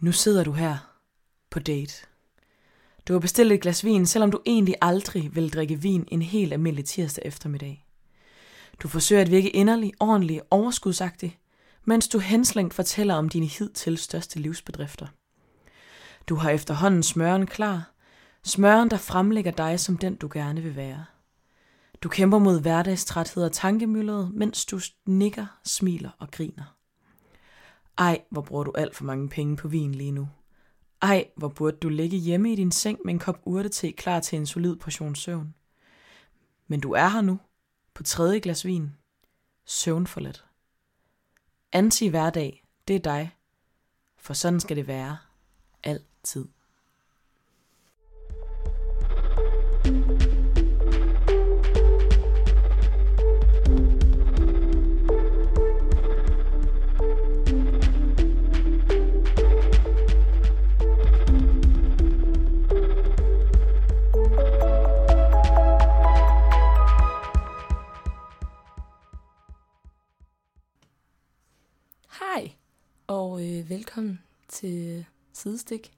Nu sidder du her på date. Du har bestilt et glas vin, selvom du egentlig aldrig vil drikke vin en helt almindelig tirsdag eftermiddag. Du forsøger at virke inderlig, ordentlig, overskudsagtig, mens du henslængt fortæller om dine hidtil største livsbedrifter. Du har efterhånden smøren klar, smøren der fremlægger dig som den du gerne vil være. Du kæmper mod hverdagstræthed og tankemyldret, mens du nikker, smiler og griner. Ej, hvor bruger du alt for mange penge på vin lige nu. Ej, hvor burde du ligge hjemme i din seng med en kop urtete klar til en solid portion søvn. Men du er her nu, på tredje glas vin. Søvn Søvnforladt. Anti hverdag, det er dig. For sådan skal det være. Altid. Og øh, velkommen til Sidestik.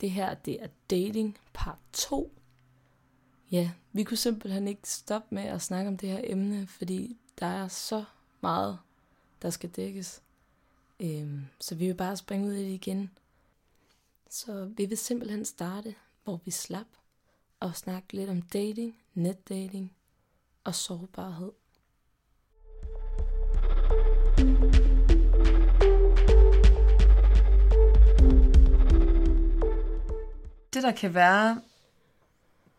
Det her, det er dating part 2. Ja, vi kunne simpelthen ikke stoppe med at snakke om det her emne, fordi der er så meget, der skal dækkes. Øhm, så vi vil bare springe ud i det igen. Så vi vil simpelthen starte, hvor vi slap, og snakke lidt om dating, netdating og sårbarhed. Det der kan være,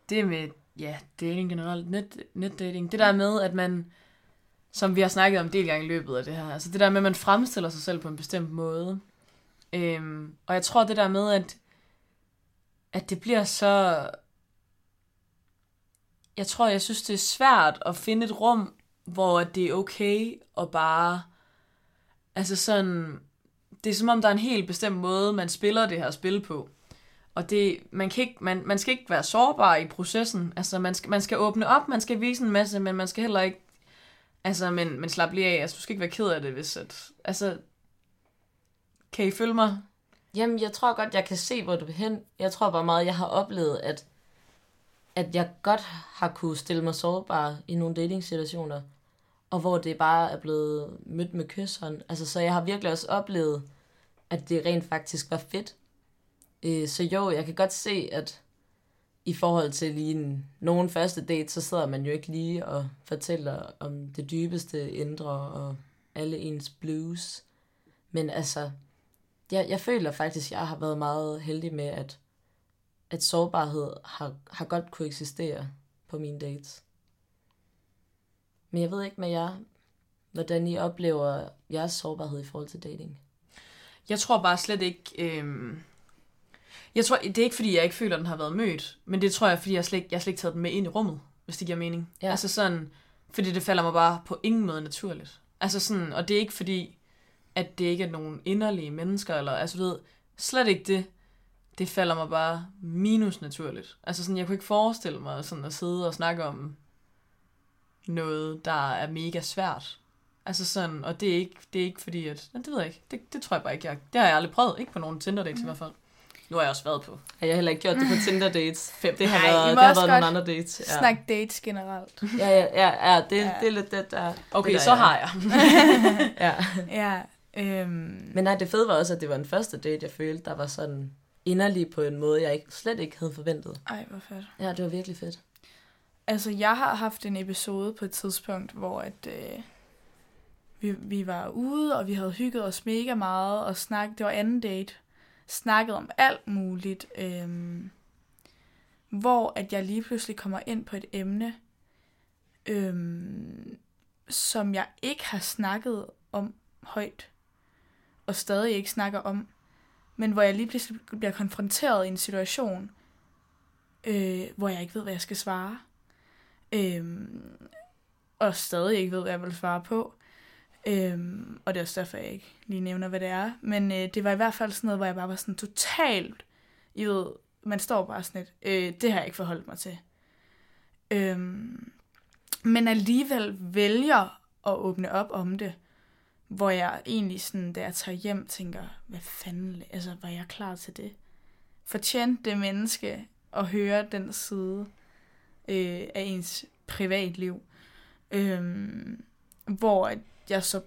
det med, ja, dating generelt, net, netdating, det der med, at man, som vi har snakket om del gange i løbet af det her, altså det der med, at man fremstiller sig selv på en bestemt måde. Øhm, og jeg tror det der med, at, at det bliver så, jeg tror, jeg synes, det er svært at finde et rum, hvor det er okay at bare, altså sådan, det er som om, der er en helt bestemt måde, man spiller det her spil på. Og det, man, kan ikke, man, man skal ikke være sårbar i processen. Altså, man skal, man skal åbne op, man skal vise en masse, men man skal heller ikke... Altså, men, men slap lige af. Altså, du skal ikke være ked af det, hvis at... Altså, kan I følge mig? Jamen, jeg tror godt, jeg kan se, hvor du vil hen. Jeg tror bare meget, jeg har oplevet, at, at jeg godt har kunne stille mig sårbar i nogle dating-situationer, og hvor det bare er blevet mødt med kysshånd. Altså, så jeg har virkelig også oplevet, at det rent faktisk var fedt. Øh, så jo, jeg kan godt se, at i forhold til lige en, nogen første date, så sidder man jo ikke lige og fortæller om det dybeste indre og alle ens blues. Men altså, jeg, jeg føler faktisk, at jeg har været meget heldig med, at, at sårbarhed har, har godt kunne eksistere på mine dates. Men jeg ved ikke med jer, hvordan I oplever jeres sårbarhed i forhold til dating. Jeg tror bare slet ikke... Øh... Jeg tror, det er ikke, fordi jeg ikke føler, at den har været mødt, men det tror jeg, fordi jeg slet, ikke, jeg slet ikke taget den med ind i rummet, hvis det giver mening. Ja. Altså sådan, fordi det falder mig bare på ingen måde naturligt. Altså sådan, og det er ikke fordi, at det ikke er nogen inderlige mennesker, eller altså du ved, slet ikke det. Det falder mig bare minus naturligt. Altså sådan, jeg kunne ikke forestille mig sådan at sidde og snakke om noget, der er mega svært. Altså sådan, og det er ikke, det er ikke fordi, at, det ved jeg ikke, det, det tror jeg bare ikke, jeg, det har jeg aldrig prøvet, ikke på nogen Tinder dates mm. i hvert fald. Nu har jeg også været på. Jeg har heller ikke gjort det på Tinder dates. Fem. Det har Ej, været, det har været nogle andre dates. Ja. Snak dates generelt. Ja, ja, ja, ja, det, Ja. det er lidt det, der... Okay, det der så er. har jeg. Ja. Ja, øhm, Men nej, det fede var også, at det var en første date, jeg følte, der var sådan inderlig på en måde, jeg ikke, slet ikke havde forventet. ej, hvor fedt. Ja, det var virkelig fedt. Altså, jeg har haft en episode på et tidspunkt, hvor at, øh, vi, vi var ude, og vi havde hygget os mega meget, og snakket, det var anden date, snakket om alt muligt, øhm, hvor at jeg lige pludselig kommer ind på et emne, øhm, som jeg ikke har snakket om højt, og stadig ikke snakker om, men hvor jeg lige pludselig bliver konfronteret i en situation, øh, hvor jeg ikke ved, hvad jeg skal svare. øh, og stadig ikke ved, hvad jeg vil svare på. Øhm, og det er også derfor, jeg ikke lige nævner, hvad det er. Men øh, det var i hvert fald sådan noget, hvor jeg bare var sådan totalt, I ved, man står bare sådan lidt, øh, det har jeg ikke forholdt mig til. Øhm, men alligevel vælger at åbne op om det, hvor jeg egentlig sådan, da jeg tager hjem, tænker, hvad fanden, altså, var jeg klar til det? Fortjente det menneske at høre den side øh, af ens privatliv? Øhm, hvor jeg så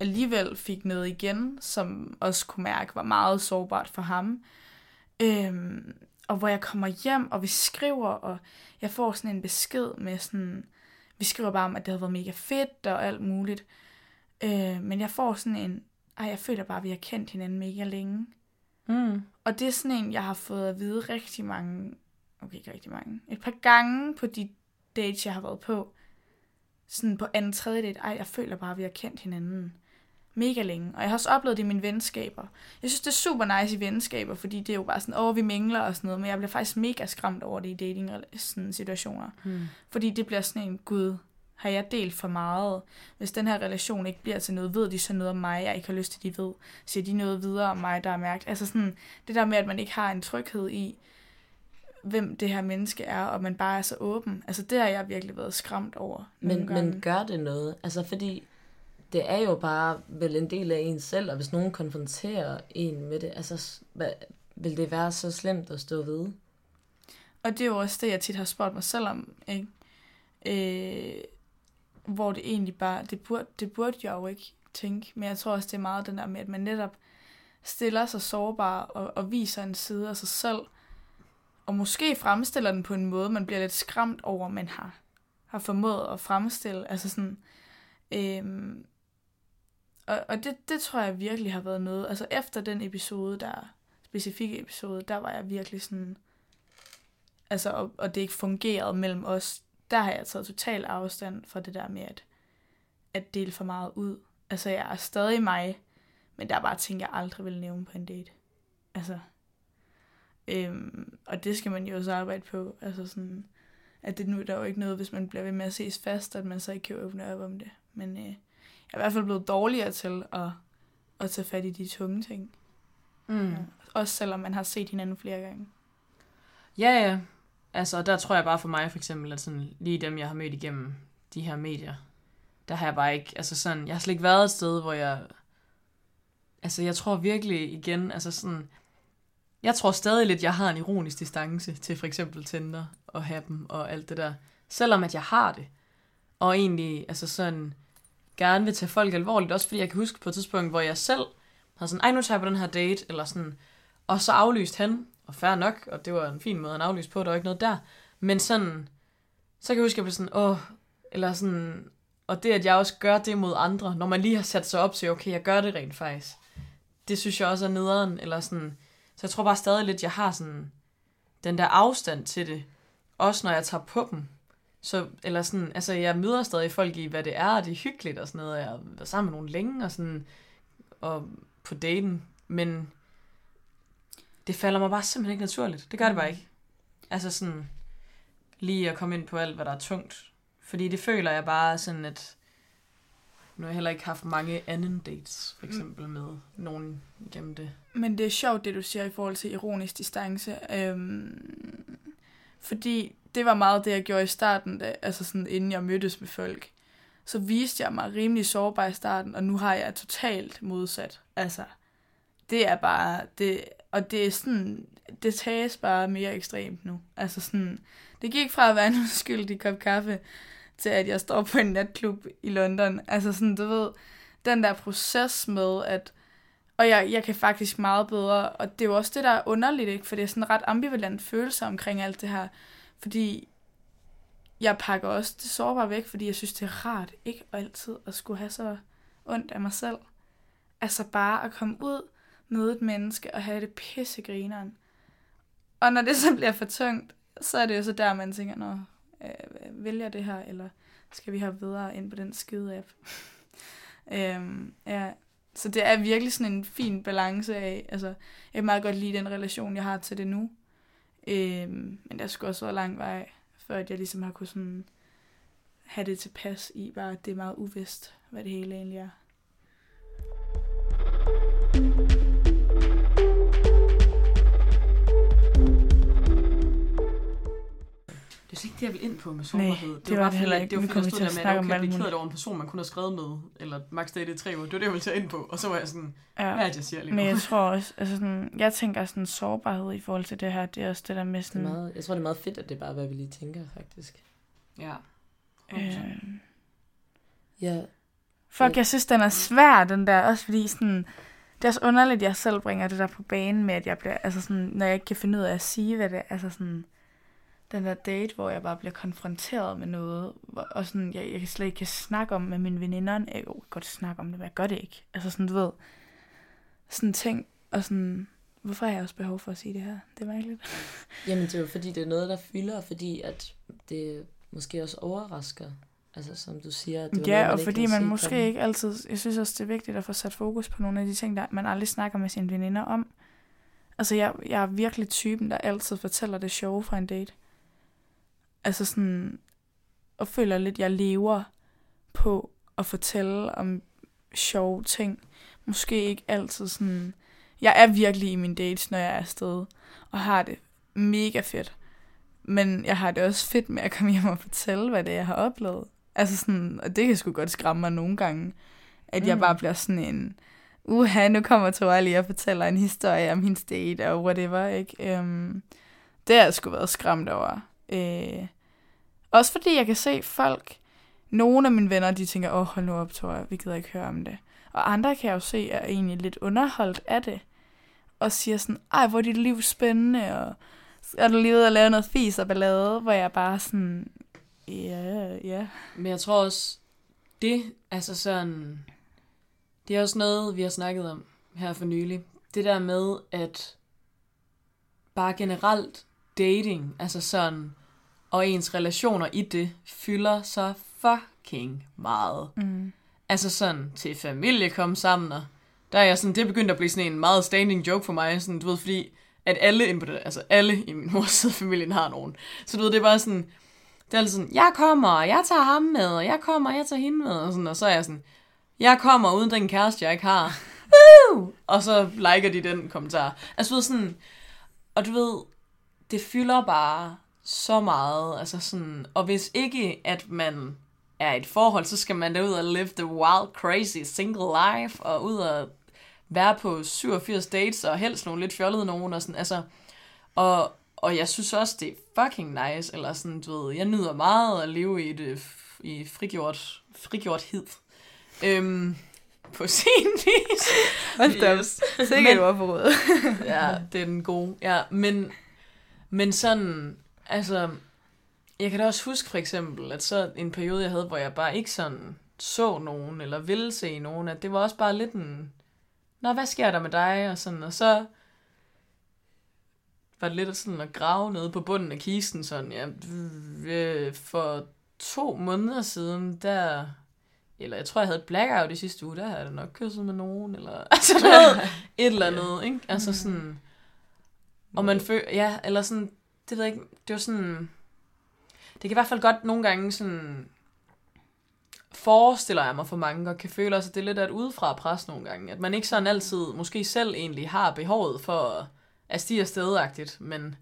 alligevel fik noget igen, som også kunne mærke var meget sårbart for ham. Øhm, og hvor jeg kommer hjem, og vi skriver, og jeg får sådan en besked med sådan, vi skriver bare om, at det havde været mega fedt og alt muligt. Øh, men jeg får sådan en, ej, jeg føler bare, at vi har kendt hinanden mega længe. Mm. Og det er sådan en, jeg har fået at vide rigtig mange, okay, ikke rigtig mange, et par gange på de dates, jeg har været på. Sådan på anden, tredje date, ej, jeg føler bare, at vi har kendt hinanden mega længe. Og jeg har også oplevet det i mine venskaber. Jeg synes, det er super nice i venskaber, fordi det er jo bare sådan, åh, vi mingler og sådan noget, men jeg bliver faktisk mega skræmt over det i dating sådan situationer. Mm. Fordi det bliver sådan en, gud, har jeg delt for meget? Hvis den her relation ikke bliver til noget, ved de så noget om mig, jeg ikke har lyst til, de ved? Siger de noget videre om mig, der er mærkt? Altså sådan, det der med, at man ikke har en tryghed i, hvem det her menneske er, og man bare er så åben. Altså det har jeg virkelig været skræmt over. Men, men gør det noget? Altså fordi det er jo bare vel en del af en selv, og hvis nogen konfronterer en med det, altså hvad, vil det være så slemt at stå ved? Og det er jo også det, jeg tit har spurgt mig selv om, ikke? Øh, hvor det egentlig bare, det burde, det burde jeg jo ikke tænke, men jeg tror også, det er meget den der med, at man netop stiller sig sårbar og, og viser en side af sig selv, og måske fremstiller den på en måde, man bliver lidt skræmt over, man har, har formået at fremstille. Altså sådan, øhm, og, og det, det tror jeg virkelig har været noget. Altså efter den episode, der specifikke episode, der var jeg virkelig sådan, altså, og, og det ikke fungerede mellem os, der har jeg taget total afstand fra det der med at, at dele for meget ud. Altså, jeg er stadig mig, men der er bare ting, jeg aldrig vil nævne på en date. Altså, øhm, og det skal man jo også arbejde på. Altså sådan, at det nu der er jo ikke noget, hvis man bliver ved med at ses fast, at man så ikke kan åbne op om det. Men øh, jeg er i hvert fald blevet dårligere til at, at tage fat i de tunge ting. Mm. Ja. Også selvom man har set hinanden flere gange. Ja, ja. Altså, der tror jeg bare for mig for eksempel, at sådan, lige dem, jeg har mødt igennem de her medier, der har jeg bare ikke, altså sådan, jeg har slet ikke været et sted, hvor jeg, altså jeg tror virkelig igen, altså sådan, jeg tror stadig lidt, jeg har en ironisk distance til for eksempel Tinder og Happen og alt det der, selvom at jeg har det, og egentlig, altså sådan, gerne vil tage folk alvorligt, også fordi jeg kan huske på et tidspunkt, hvor jeg selv havde sådan, ej, nu tager jeg på den her date, eller sådan, og så aflyst han, og fair nok, og det var en fin måde at aflyse på, der var ikke noget der. Men sådan, så kan jeg huske, at jeg blev sådan, åh, eller sådan, og det, at jeg også gør det mod andre, når man lige har sat sig op til, okay, jeg gør det rent faktisk. Det synes jeg også er nederen, eller sådan, så jeg tror bare stadig lidt, jeg har sådan, den der afstand til det, også når jeg tager på dem. Så, eller sådan, altså jeg møder stadig folk i, hvad det er, og det er hyggeligt og sådan noget, og jeg har været sammen med nogen længe, og sådan, og på daten, men det falder mig bare simpelthen ikke naturligt. Det gør det bare ikke. Altså sådan, lige at komme ind på alt, hvad der er tungt. Fordi det føler jeg bare sådan, at nu har jeg heller ikke haft mange anden dates, for eksempel med nogen igennem det. Men det er sjovt, det du siger i forhold til ironisk distance. Øhm, fordi det var meget det, jeg gjorde i starten, da, altså sådan inden jeg mødtes med folk. Så viste jeg mig rimelig sårbar i starten, og nu har jeg totalt modsat. Altså, det er bare, det, og det er sådan, det tages bare mere ekstremt nu. Altså sådan, det gik fra at være en uskyldig kop kaffe, til at jeg står på en natklub i London. Altså sådan, du ved, den der proces med, at og jeg, jeg kan faktisk meget bedre, og det er jo også det, der er underligt, ikke? for det er sådan en ret ambivalent følelse omkring alt det her, fordi jeg pakker også det sårbare væk, fordi jeg synes, det er rart ikke altid at skulle have så ondt af mig selv. Altså bare at komme ud, møde et menneske og have det pissegrineren. Og når det så bliver for tungt, så er det jo så der, man tænker, når øh, vælger det her, eller skal vi have videre ind på den skide app? øhm, ja, så det er virkelig sådan en fin balance af, altså, jeg kan meget godt lide den relation, jeg har til det nu. Øhm, men der skulle også være lang vej, før at jeg ligesom har kunne sådan have det tilpas i, bare at det er meget uvist, hvad det hele egentlig er. Det er slet ikke det, jeg ville ind på med sårbarhed. det var bare det heller ikke. Det var fordi, til stod at der med, at okay, jeg blev ked af det over en person, man kun har skrevet med, eller max date i tre uger. Det var det, jeg ville tage ind på. Og så var jeg sådan, Ja. hvad er det, jeg siger lige Men jeg tror også, altså sådan, jeg tænker sådan sårbarhed i forhold til det her, det er også det der med Det er sådan, meget, jeg tror, det er meget fedt, at det er bare, hvad vi lige tænker, faktisk. Ja. øh, Ja, fuck, jeg synes, den er svær, den der, også fordi sådan, det er også underligt, at jeg selv bringer det der på banen med, at jeg bliver, altså sådan, når jeg ikke kan finde ud af at sige, hvad det er, altså sådan, den der date, hvor jeg bare bliver konfronteret med noget, og sådan, jeg, jeg slet ikke kan snakke om med mine veninder, jeg kan godt snakke om det, men jeg gør det ikke. Altså sådan, du ved, sådan ting, og sådan, hvorfor har jeg også behov for at sige det her? Det er mærkeligt. Jamen, det er jo fordi, det er noget, der fylder, fordi at det måske også overrasker. Altså, som du siger, at det noget, Ja, man og fordi man måske ikke altid... Jeg synes også, det er vigtigt at få sat fokus på nogle af de ting, der man aldrig snakker med sine veninder om. Altså, jeg, jeg er virkelig typen, der altid fortæller det sjove fra en date. Altså sådan... Og føler lidt, jeg lever på at fortælle om sjove ting. Måske ikke altid sådan... Jeg er virkelig i min dates, når jeg er afsted. Og har det mega fedt. Men jeg har det også fedt med at komme hjem og fortælle, hvad det er, jeg har oplevet. Altså sådan, og det kan sgu godt skræmme mig nogle gange, at mm. jeg bare bliver sådan en, uha, nu kommer Tora lige og fortæller en historie om hendes date og whatever, ikke? Um, det har jeg sgu været skræmt over. Øh, også fordi jeg kan se folk, nogle af mine venner, de tænker, åh, oh, hold nu op, tror jeg, vi gider ikke høre om det. Og andre kan jeg jo se, er egentlig lidt underholdt af det, og siger sådan, ej, hvor er dit liv spændende, og er du lige ved at lave noget fis og ballade, hvor jeg bare sådan, ja, ja. Men jeg tror også, det, altså sådan, det er også noget, vi har snakket om her for nylig. Det der med, at bare generelt dating, altså sådan, og ens relationer i det, fylder så fucking meget. Mm. Altså sådan, til familie kom sammen, og der er jeg sådan, det er begyndt at blive sådan en meget standing joke for mig, sådan, du ved, fordi at alle inde på det, altså alle i min mors side familien har nogen. Så du ved, det er bare sådan, det er altid sådan, jeg kommer, og jeg tager ham med, og jeg kommer, og jeg tager hende med, og, sådan, og så er jeg sådan, jeg kommer uden den kæreste, jeg ikke har. Woo! Og så liker de den kommentar. Altså du ved sådan, og du ved, det fylder bare så meget, altså sådan, og hvis ikke, at man er i et forhold, så skal man da ud og live the wild, crazy single life, og ud og være på 87 dates, og helst nogle lidt fjollede nogen, og sådan, altså, og, og jeg synes også, det er fucking nice, eller sådan, du ved, jeg nyder meget at leve i det f- i frigjort, frigjort hid. Øhm, på sin vis. Hold da. Yes. Sikkert Men- ord på ja, det er den gode. Ja, men, men sådan, altså, jeg kan da også huske for eksempel, at så en periode, jeg havde, hvor jeg bare ikke sådan så nogen, eller ville se nogen, at det var også bare lidt en, Nå, hvad sker der med dig? Og, sådan, og så var det lidt sådan at grave nede på bunden af kisten, sådan, ja, øh, for to måneder siden, der, eller jeg tror, jeg havde et blackout i sidste uge, der havde jeg nok kysset med nogen, eller, altså, ved, et eller andet, ikke? Altså sådan, og man føler, ja, eller sådan, det ved jeg ikke, det var sådan, det kan i hvert fald godt nogle gange sådan, forestiller jeg mig for mange, og kan føle også, at det er lidt af et udefra pres nogle gange. At man ikke sådan altid, måske selv egentlig har behovet for at stige afstedagtigt, men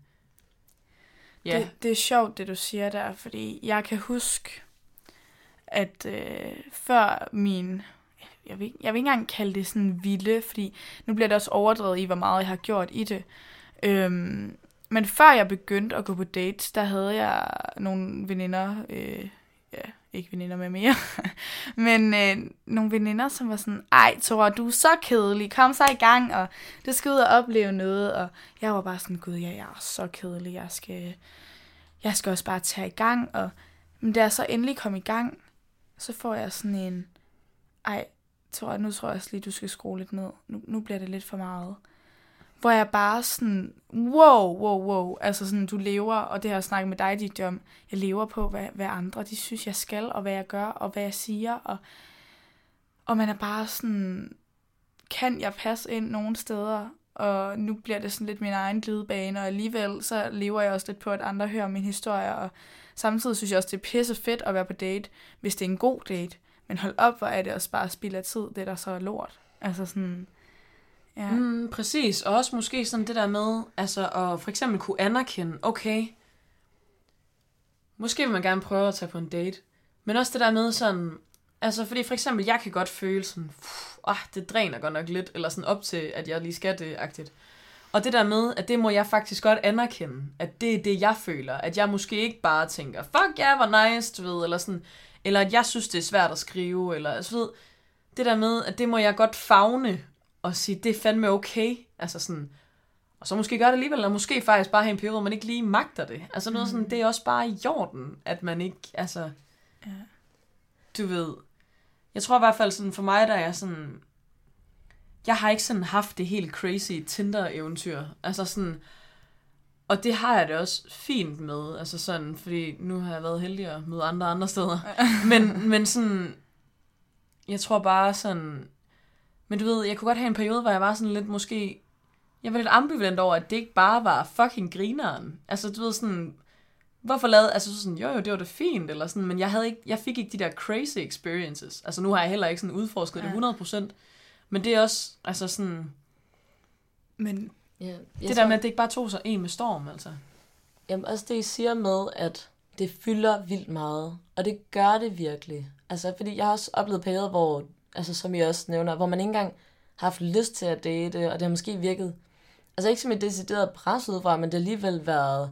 ja, Det, det er sjovt, det du siger der, fordi jeg kan huske, at øh, før min... Jeg vil, jeg vil ikke engang kalde det sådan vilde, fordi nu bliver det også overdrevet i, hvor meget jeg har gjort i det. Øhm, men før jeg begyndte at gå på dates, der havde jeg nogle veninder, øh, ja, ikke veninder med mere, men øh, nogle veninder, som var sådan, ej Tora, du er så kedelig, kom så i gang, og du skal ud og opleve noget, og jeg var bare sådan, gud, ja, jeg er så kedelig, jeg skal, jeg skal også bare tage i gang, og men da jeg så endelig kom i gang, så får jeg sådan en, ej, Tora, nu tror jeg også lige, du skal skrue lidt ned, nu, nu bliver det lidt for meget. Hvor jeg bare sådan, wow, wow, wow, altså sådan, du lever, og det har jeg snakket med dig, dit om, jeg lever på, hvad, hvad andre, de synes, jeg skal, og hvad jeg gør, og hvad jeg siger, og, og man er bare sådan, kan jeg passe ind nogle steder, og nu bliver det sådan lidt min egen glidebane, og alligevel så lever jeg også lidt på, at andre hører min historie, og samtidig synes jeg også, det er pisse fedt at være på date, hvis det er en god date, men hold op, hvor er det også bare spild af tid, det der så er lort. Altså sådan, ja. Mm, præcis, og også måske sådan det der med, altså at for eksempel kunne anerkende, okay, måske vil man gerne prøve at tage på en date. Men også det der med sådan, altså fordi for eksempel, jeg kan godt føle sådan, ah, det dræner godt nok lidt, eller sådan op til, at jeg lige skal det-agtigt. Og det der med, at det må jeg faktisk godt anerkende, at det er det, jeg føler. At jeg måske ikke bare tænker, fuck ja, yeah, hvor nice, du ved, eller sådan, eller at jeg synes, det er svært at skrive, eller altså, ved, det der med, at det må jeg godt fagne, og sige, det er fandme okay, altså sådan, og så måske gøre det alligevel, eller måske faktisk bare have en periode, hvor man ikke lige magter det. Altså noget mm. sådan, det er også bare i orden, at man ikke, altså, Ja. du ved, jeg tror i hvert fald sådan, for mig, der er sådan, jeg har ikke sådan haft det helt crazy Tinder-eventyr. Altså sådan, og det har jeg det også fint med, altså sådan, fordi nu har jeg været heldig at møde andre andre steder. Men, men sådan, jeg tror bare sådan, men du ved, jeg kunne godt have en periode, hvor jeg var sådan lidt måske, jeg var lidt ambivalent over, at det ikke bare var fucking grineren. Altså du ved sådan, hvorfor lavede, altså sådan, jo jo, det var det fint, eller sådan, men jeg, havde ikke, jeg fik ikke de der crazy experiences. Altså nu har jeg heller ikke sådan udforsket Ja. det 100%, men det er også, altså sådan, Men Ja, jeg det der med, at det ikke bare tog sig en med storm, altså. Jamen også det, I siger med, at det fylder vildt meget. Og det gør det virkelig. Altså, fordi jeg har også oplevet perioder, hvor, altså som I også nævner, hvor man ikke engang har haft lyst til at date, og det har måske virket, altså ikke som et decideret pres udefra, men det har alligevel været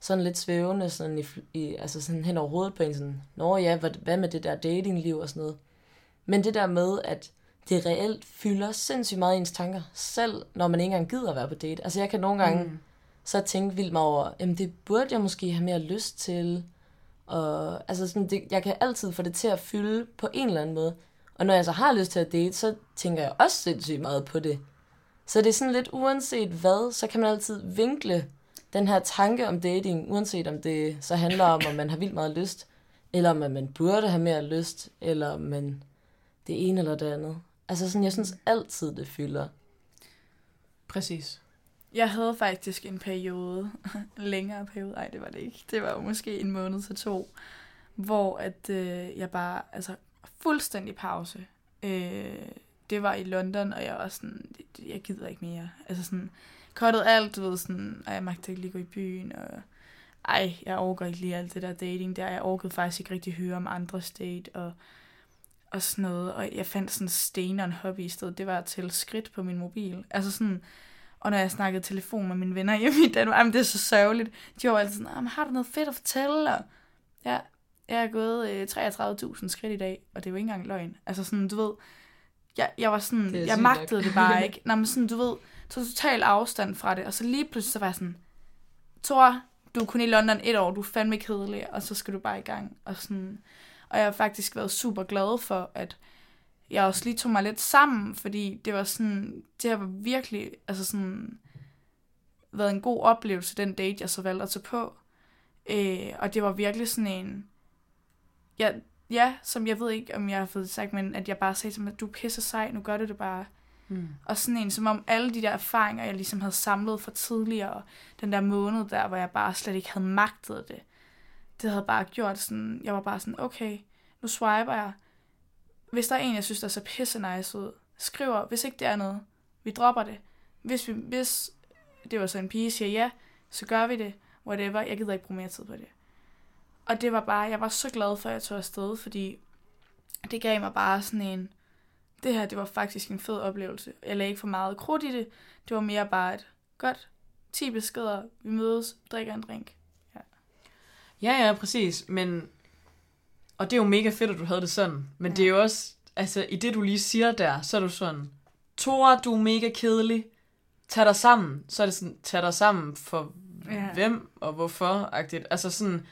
sådan lidt svævende, sådan, i, i, altså sådan hen over hovedet på en, sådan, Nå ja, hvad, hvad med det der datingliv og sådan noget. Men det der med, at det reelt fylder sindssygt meget i ens tanker, selv når man ikke engang gider at være på date. Altså jeg kan nogle gange mm. så tænke vildt mig over, jamen det burde jeg måske have mere lyst til. Og altså sådan, det, jeg kan altid få det til at fylde på en eller anden måde. Og når jeg så har lyst til at date, så tænker jeg også sindssygt meget på det. Så det er sådan lidt uanset hvad, så kan man altid vinkle den her tanke om dating, uanset om det så handler om, om man har vildt meget lyst, eller om at man burde have mere lyst, eller om man det ene eller det andet. Altså sådan, jeg synes altid, det fylder. Præcis. jeg havde faktisk en periode, længere periode, nej det var det ikke, det var jo måske en måned til to, hvor at øh, jeg bare, altså fuldstændig pause. Øh, det var i London, og jeg var sådan, jeg gider ikke mere. Altså sådan, kottet alt, du ved sådan, og jeg magte ikke lige gå i byen, og ej, jeg overgår ikke lige alt det der dating der. Jeg orkede faktisk ikke rigtig høre om andres date, og, og sådan noget. Og jeg fandt sådan sten og en hobby i stedet. Det var til skridt på min mobil. Altså sådan, og når jeg snakkede telefon med mine venner hjemme i Danmark, jamen det er så sørgeligt. De var altid sådan, har du noget fedt at fortælle? Og ja, jeg har gået øh, 33.000 skridt i dag, og det er jo ikke engang løgn. Altså sådan, du ved, jeg, jeg var sådan, jeg sygt magtede det bare ikke. Nå, men sådan, du ved, tog total afstand fra det, og så lige pludselig så var jeg sådan, Tor, du er kun i London et år, du er fandme kedelig, og så skal du bare i gang. Og, sådan, og jeg har faktisk været super glad for, at jeg også lige tog mig lidt sammen, fordi det var sådan, det har virkelig, altså sådan, været en god oplevelse, den date, jeg så valgte at tage på. Øh, og det var virkelig sådan en, ja, ja, som jeg ved ikke, om jeg har fået sagt, men at jeg bare sagde til mig, at du er pisse sej, nu gør du det bare. Mm. Og sådan en, som om alle de der erfaringer, jeg ligesom havde samlet fra tidligere, og den der måned der, hvor jeg bare slet ikke havde magtet det, det havde bare gjort sådan, jeg var bare sådan, okay, nu swiper jeg. Hvis der er en, jeg synes, der ser pisse nice ud, skriver, hvis ikke det er noget, vi dropper det. Hvis, vi, hvis det var så en pige, siger ja, så gør vi det, whatever, jeg gider ikke bruge mere tid på det. Og det var bare, jeg var så glad for, at jeg tog afsted, fordi det gav mig bare sådan en, det her, det var faktisk en fed oplevelse. Jeg lagde ikke for meget krudt i det. Det var mere bare et godt 10 beskeder. Vi mødes, drikker en drink. Ja, ja, præcis. Men, og det er jo mega fedt, at du havde det sådan. Men ja. det er jo også, altså i det du lige siger der, så er du sådan, Tora, du er mega kedelig. Tag dig sammen. Så er det sådan, tag dig sammen for Ja. ja. hvem og hvorfor, agtigt. Altså sådan,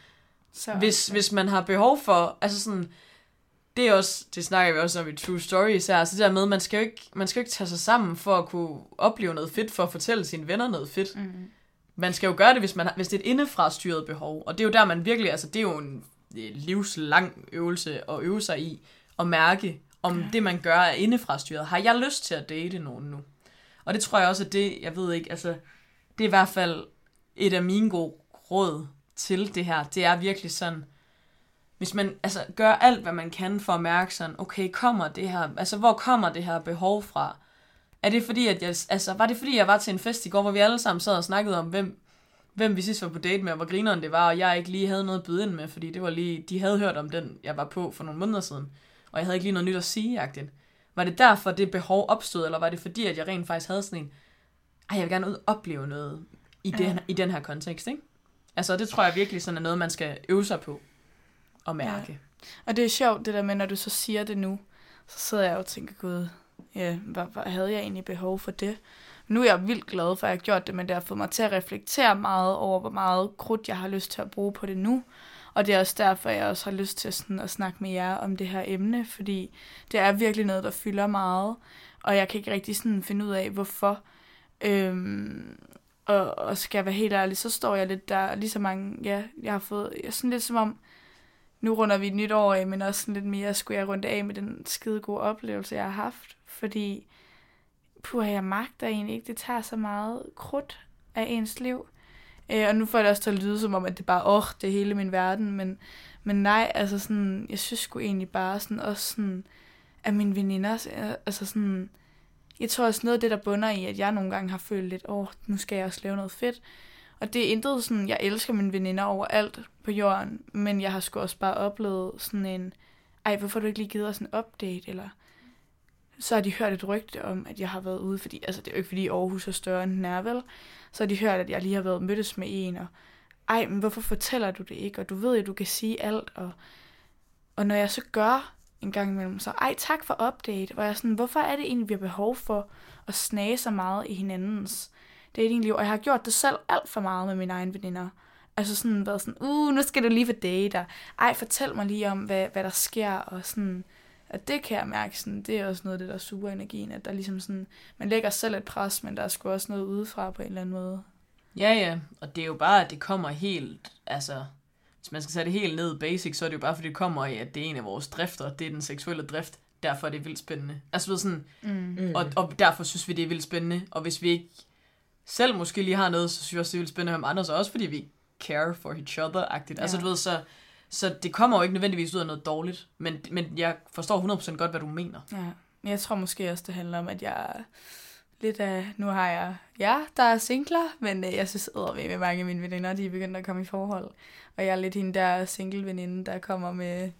Så, hvis, hvis man har behov for, altså sådan, det er også, det snakker vi også om i True Stories her, altså det der med, man skal jo ikke, man skal jo ikke tage sig sammen for at kunne opleve noget fedt, for at fortælle sine venner noget fedt. Mm. Man skal jo gøre det, hvis, man hvis det er et indefra styret behov. Og det er jo der, man virkelig, altså det er jo en livslang øvelse at øve sig i, at mærke, om Ja. det, man gør, er indefra styret. Har jeg lyst til at date nogen nu? Og det tror jeg også, at det, jeg ved ikke, altså, det er i hvert fald et af mine gode råd til det her. Det er virkelig sådan, hvis man altså, gør alt, hvad man kan for at mærke sådan, okay, kommer det her, altså hvor kommer det her behov fra? Er det fordi, at jeg, altså, var det fordi, jeg var til en fest i går, hvor vi alle sammen sad og snakkede om, hvem, hvem vi sidst var på date med, og hvor grineren det var, og jeg ikke lige havde noget at byde ind med, fordi det var lige, de havde hørt om den, jeg var på for nogle måneder siden, og jeg havde ikke lige noget nyt at sige, agtigt. Var det derfor, det behov opstod, eller var det fordi, at jeg rent faktisk havde sådan en, ej, jeg vil gerne ud og opleve noget i, den, Ja. i den her kontekst, ikke? Altså, det tror jeg virkelig sådan er noget, man skal øve sig på at mærke. Ja. Og det er sjovt, det der med, når du så siger det nu, så sidder jeg og tænker, gud, ja, hvad, hvad havde jeg egentlig behov for det? Nu er jeg vildt glad for, at jeg har gjort det, men det har fået mig til at reflektere meget over, hvor meget krudt jeg har lyst til at bruge på det nu. Og det er også derfor, jeg også har lyst til sådan at snakke med jer om det her emne, fordi det er virkelig noget, der fylder meget, og jeg kan ikke rigtig sådan finde ud af, hvorfor. Øhm, og, og skal jeg være helt ærlig, så står jeg lidt der, lige så mange, ja, jeg har fået, jeg er sådan lidt som om, nu runder vi et nyt år af, men også sådan lidt mere skulle jeg runde af med den skide gode oplevelse, jeg har haft. Fordi, puha, jeg magter egentlig ikke. Det tager så meget krudt af ens liv. Øh, og nu får jeg det også til at lyde som om, at det bare, åh, oh, det er hele min verden. Men, men nej, altså sådan, jeg synes sgu egentlig bare sådan, også sådan, at mine veninder, altså sådan, jeg tror også noget af det, der bunder i, at jeg nogle gange har følt lidt, åh, oh, nu skal jeg også lave noget fedt. Og det er intet sådan, jeg elsker mine veninder overalt på jorden, men jeg har sgu også bare oplevet sådan en, ej, hvorfor har du ikke lige givet os en update, eller så har de hørt et rygte om, at jeg har været ude, fordi, altså det er jo ikke fordi Aarhus er større end den er, vel? Så har de hørt, at jeg lige har været mødtes med en, og ej, men hvorfor fortæller du det ikke? Og du ved jo, du kan sige alt, og, og når jeg så gør en gang imellem, så ej, tak for update, Hvor jeg sådan, hvorfor er det egentlig, vi har behov for at snage så meget i hinandens datingliv? Og jeg har gjort det selv alt for meget med mine egne veninder. Altså sådan været sådan, uh, nu skal du lige på date, og ej, fortæl mig lige om, hvad, hvad der sker, og sådan, at det kan jeg mærke, sådan, det er også noget af det, der suger energien, at der ligesom sådan, man lægger selv et pres, men der er sgu også noget udefra på en eller anden måde. Ja, ja, og det er jo bare, at det kommer helt, altså, hvis man skal sætte det helt ned basic, så er det jo bare, fordi det kommer i, at det er en af vores drifter, det er den seksuelle drift, derfor er det vildt spændende. Altså, ved sådan, Mm. Og, og derfor synes vi, det er vildt spændende, og hvis vi ikke selv måske lige har noget, så synes vi også, det er vildt spændende med andre, så også fordi vi care for each other-agtigt. Ja. Altså, Ja. du ved, så, så det kommer jo ikke nødvendigvis ud af noget dårligt, men, men jeg forstår 100% godt, hvad du mener. Ja, men jeg tror måske også, det handler om, at jeg lidt af, nu har jeg, ja, der er singler, men øh, jeg synes æder med mange af mine veninder, de er begyndt at komme i forhold. Og jeg er lidt hende der single-veninde, der kommer med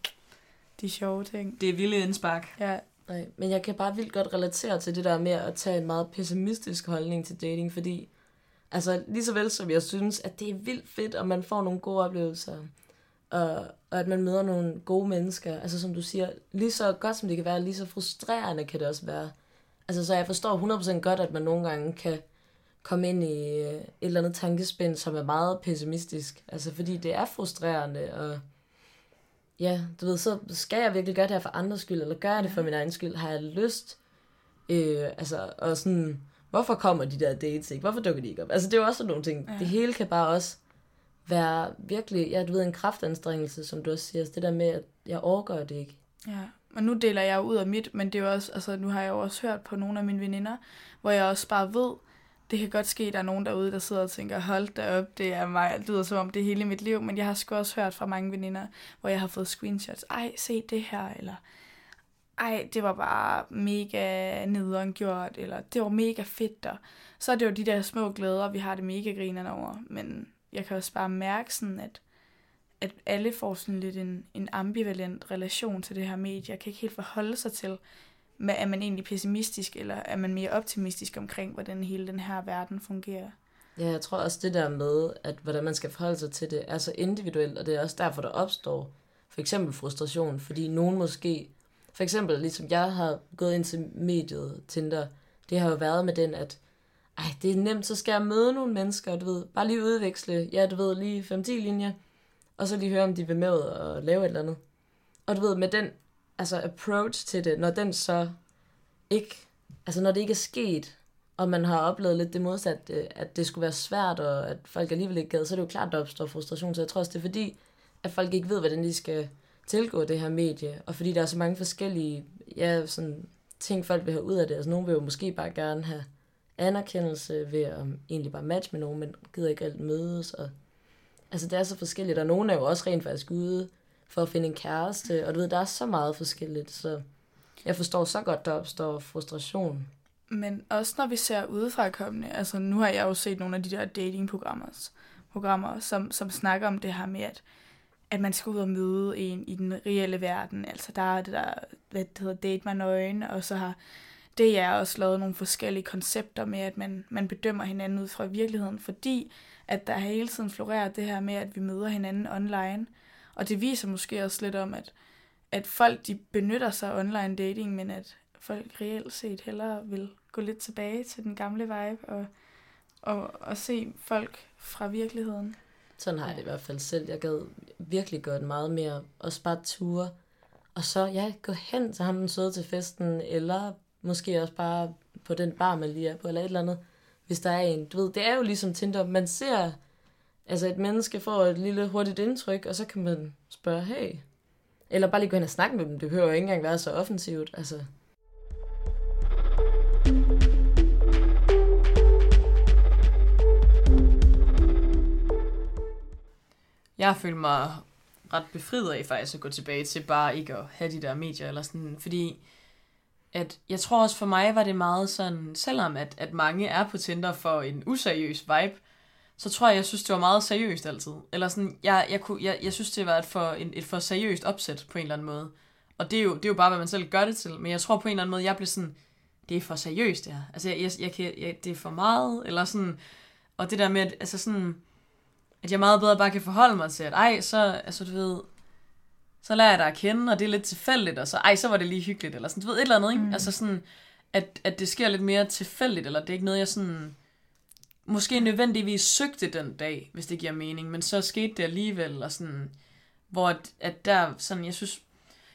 de sjove ting. Det er vilde indspark. Ja, Nej, men jeg kan bare vildt godt relatere til det der med at tage en meget pessimistisk holdning til dating, fordi altså lige så vel som jeg synes, at det er vildt fedt, og man får nogle gode oplevelser, og, og at man møder nogle gode mennesker, altså som du siger, lige så godt som det kan være, lige så frustrerende kan det også være. Altså så jeg forstår 100% godt, at man nogle gange kan komme ind i øh, et eller andet tankespind, som er meget pessimistisk, altså fordi det er frustrerende, og ja, du ved, så skal jeg virkelig gøre det her for andres skyld, eller gør jeg det for min egen skyld? Har jeg lyst? Øh, altså, og sådan, hvorfor kommer de der dates ikke? Hvorfor dukker de ikke op? Altså, det er jo også sådan nogle ting. Ja. Det hele kan bare også være virkelig, ja, du ved, en kraftanstrengelse, som du også siger. Altså, det der med, at jeg overgår det ikke. ja men nu deler jeg jo ud af mit, men det er jo også, altså nu har jeg jo også hørt på nogle af mine veninder, hvor jeg også bare ved, det kan godt ske, at der er nogen derude, der sidder og tænker, hold da op, det er mig, det lyder som om det er hele mit liv, men jeg har sgu også hørt fra mange veninder, hvor jeg har fået screenshots, ej, se det her, eller ej, det var bare mega nederen gjort, eller det var mega fedt, og så er det jo de der små glæder, vi har det mega grinerne over, men jeg kan også bare mærke sådan, at, at alle får sådan lidt en, en ambivalent relation til det her medie. Jeg kan ikke helt forholde sig til, med, er man egentlig pessimistisk, eller er man mere optimistisk omkring, hvordan hele den her verden fungerer. Ja, jeg tror også det der med, at hvordan man skal forholde sig til det, er så individuelt, og det er også derfor, der opstår for eksempel frustration, fordi nogen måske, for eksempel ligesom jeg har gået ind til mediet Tinder, det har jo været med den, at ej, det er nemt, så skal jeg møde nogle mennesker, du ved, bare lige udveksle, ja, du ved, lige 5-10 linjer, og så lige høre, om de vil med ud og lave et eller andet. Og du ved, med den altså approach til det, når den så ikke, altså når det ikke er sket, og man har oplevet lidt det modsatte, at det skulle være svært, og at folk alligevel ikke gad, så er det jo klart, der opstår frustration. Så jeg tror også, det er fordi, at folk ikke ved, hvordan de skal tilgå det her medie, og fordi der er så mange forskellige ja, sådan, ting, folk vil have ud af det. Altså, nogle vil jo måske bare gerne have anerkendelse ved at um, egentlig bare matche med nogen, men gider ikke alt mødes. Og, altså, det er så forskelligt, og nogen er jo også rent faktisk ude for at finde en kæreste, og du ved, der er så meget forskelligt, så jeg forstår så godt, der opstår frustration. Men også når vi ser udefra kommende, altså nu har jeg jo set nogle af de der datingprogrammer, programmer, som, som snakker om det her med, at, at man skal ud og møde en i den reelle verden. Altså der er det der, hvad det hedder, Date man Nøgen, og så har det er også lavet nogle forskellige koncepter med, at man, man bedømmer hinanden ud fra virkeligheden, fordi at der hele tiden florerer det her med, at vi møder hinanden online. Og det viser måske også lidt om, at, at folk de benytter sig af online dating, men at folk reelt set hellere vil gå lidt tilbage til den gamle vibe og, og, og se folk fra virkeligheden. Sådan har jeg det i hvert fald selv. Jeg gad virkelig gøre meget mere. Også bare ture. Og så, ja, gå hen til ham den søde til festen, eller måske også bare på den bar, man lige er på, eller et eller andet. Hvis der er en, du ved, det er jo ligesom Tinder. Man ser, altså et menneske får et lille hurtigt indtryk, og så kan man spørge, hey, eller bare lige gå hen og snakke med dem. Det behøver ikke engang være så offensivt. Altså, Jeg føler mig ret befriet af faktisk at gå tilbage til bare ikke at have de der medier, eller sådan, fordi at jeg tror også for mig var det meget sådan, selvom at, at mange er på Tinder for en useriøs vibe, så tror jeg, jeg synes, det var meget seriøst altid. Eller sådan, jeg, jeg, kunne, jeg, jeg synes, det var et for, en, et for seriøst opsæt på en eller anden måde. Og det er, jo, det er jo bare, hvad man selv gør det til. Men jeg tror på en eller anden måde, jeg blev sådan, det er for seriøst, det her. Altså, jeg, jeg, jeg kan, jeg, det er for meget, eller sådan, og det der med, at, altså sådan, at jeg meget bedre bare kan forholde mig til, at ej, så, altså du ved, så lærer jeg dig at kende, og det er lidt tilfældigt, og så, ej, så var det lige hyggeligt, eller sådan, du ved, et eller andet, ikke? Mm. Altså sådan, at, at det sker lidt mere tilfældigt, eller det er ikke noget, jeg sådan, måske nødvendigvis søgte den dag, hvis det giver mening, men så skete det alligevel, og sådan, hvor at, at der, sådan, jeg synes,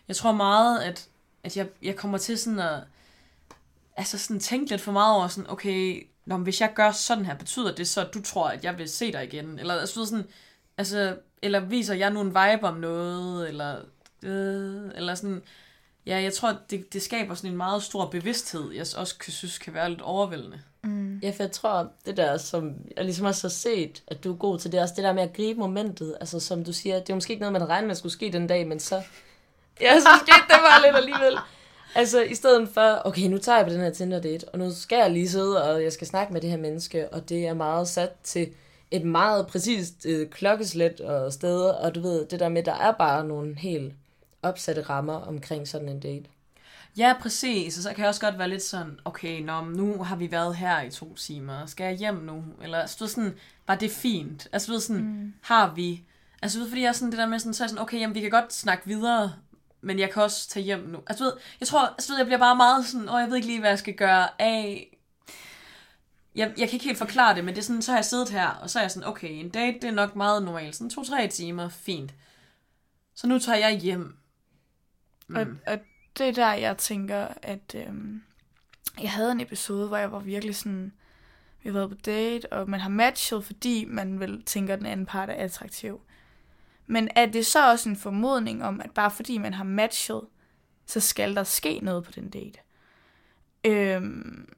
jeg tror meget, at, at jeg, jeg kommer til sådan at, altså sådan tænke lidt for meget over sådan, okay, Nå, men hvis jeg gør sådan her, betyder det så, at du tror, at jeg vil se dig igen? Eller, altså, sådan, altså, eller viser jeg nu en vibe om noget? Eller, øh, eller sådan, ja, jeg tror, det, det skaber sådan en meget stor bevidsthed, jeg også kan synes kan være lidt overvældende. Mm. Ja, for jeg tror, det der, som jeg ligesom også har set, at du er god til, det er også det der med at gribe momentet. Altså, som du siger, det er måske ikke noget, man regner med, skulle ske den dag, men så... Ja, så skete det bare lidt alligevel. Altså, i stedet for, okay, nu tager jeg på den her Tinder-date, og nu skal jeg lige sidde, og jeg skal snakke med det her menneske, og det er meget sat til et meget præcist øh, klokkeslæt og steder, og du ved, det der med, der er bare nogle helt opsatte rammer omkring sådan en date. Ja, præcis. Og så kan jeg også godt være lidt sådan, okay, nå, nu har vi været her i to timer. Skal jeg hjem nu? Eller så sådan, var det fint? Altså, du ved, sådan, mm. har vi... Altså, du ved, fordi jeg er sådan det der med sådan, så er sådan, okay, jamen, vi kan godt snakke videre men jeg kan også tage hjem nu. Altså, ved, jeg tror, altså, jeg bliver bare meget sådan, åh, jeg ved ikke lige, hvad jeg skal gøre af. Jeg, jeg kan ikke helt forklare det, men det er sådan, så har jeg siddet her, og så er jeg sådan, okay, en date, det er nok meget normalt. Sådan to-tre timer, fint. Så nu tager jeg hjem. Mm. Og, og det er der, jeg tænker, at øhm, jeg havde en episode, hvor jeg var virkelig sådan, vi har været på date, og man har matchet, fordi man vil tænker, at den anden part er attraktiv. Men er det så også en formodning om, at bare fordi man har matchet, så skal der ske noget på den date? Øhm,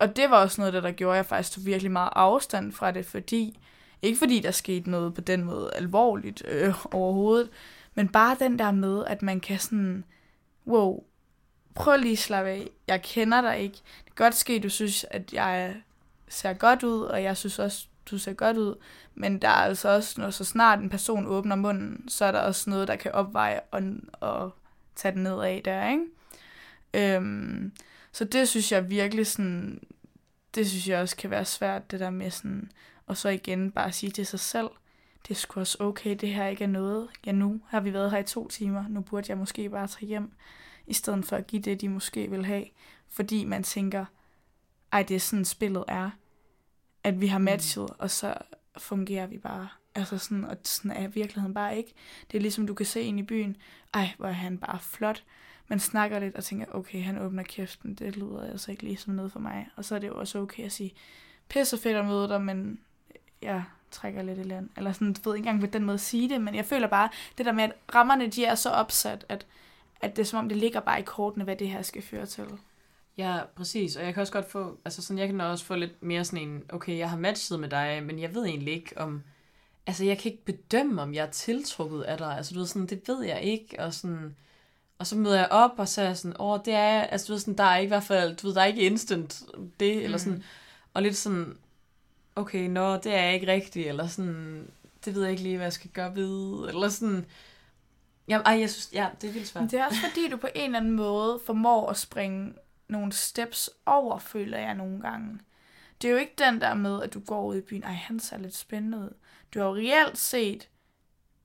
og det var også noget, det der gjorde, at jeg faktisk tog virkelig meget afstand fra det, fordi, ikke fordi der skete noget på den måde alvorligt øh, overhovedet, men bare den der med, at man kan sådan, wow, prøv lige at slappe af, jeg kender dig ikke. Det kan godt ske, du synes, at jeg ser godt ud, og jeg synes også, du ser godt ud, men der er altså også, når så snart en person åbner munden, så er der også noget, der kan opveje og, og tage den ned af der, ikke? Øhm, så det synes jeg virkelig sådan, det synes jeg også kan være svært, det der med sådan, og så igen bare sige til sig selv, det er sgu også okay, det her ikke er noget. Ja, nu har vi været her i to timer, nu burde jeg måske bare tage hjem, i stedet for at give det, de måske vil have, fordi man tænker, ej, det er sådan spillet er at vi har mm. matchet, mm. og så fungerer vi bare. Altså sådan, og sådan er virkeligheden bare ikke. Det er ligesom, du kan se ind i byen, ej, hvor er han bare flot. Man snakker lidt og tænker, okay, han åbner kæften, det lyder altså ikke lige som noget for mig. Og så er det jo også okay at sige, pisse fedt at møde dig, men øh, jeg trækker lidt i land. Eller sådan, du ved ikke engang på den måde at sige det, men jeg føler bare, det der med, at rammerne, de er så opsat, at, at det er som om, det ligger bare i kortene, hvad det her skal føre til. Ja, præcis. Og jeg kan også godt få, altså sådan, jeg kan også få lidt mere sådan en, okay, jeg har matchet med dig, men jeg ved egentlig ikke om, altså jeg kan ikke bedømme, om jeg er tiltrukket af dig. Altså du ved sådan, det ved jeg ikke, og sådan, og så møder jeg op, og så er jeg sådan, åh, det er altså du ved sådan, der er ikke i hvert fald, du ved, der er ikke instant det, mm. eller sådan, og lidt sådan, okay, nå, det er ikke rigtigt, eller sådan, det ved jeg ikke lige, hvad jeg skal gøre ved, eller sådan, ja, ej, jeg synes, ja, det er vildt svært. Men det er også fordi, du på en eller anden måde formår at springe nogle steps over, føler jeg nogle gange. Det er jo ikke den der med, at du går ud i byen, ej, han ser lidt spændende ud. Du har jo reelt set,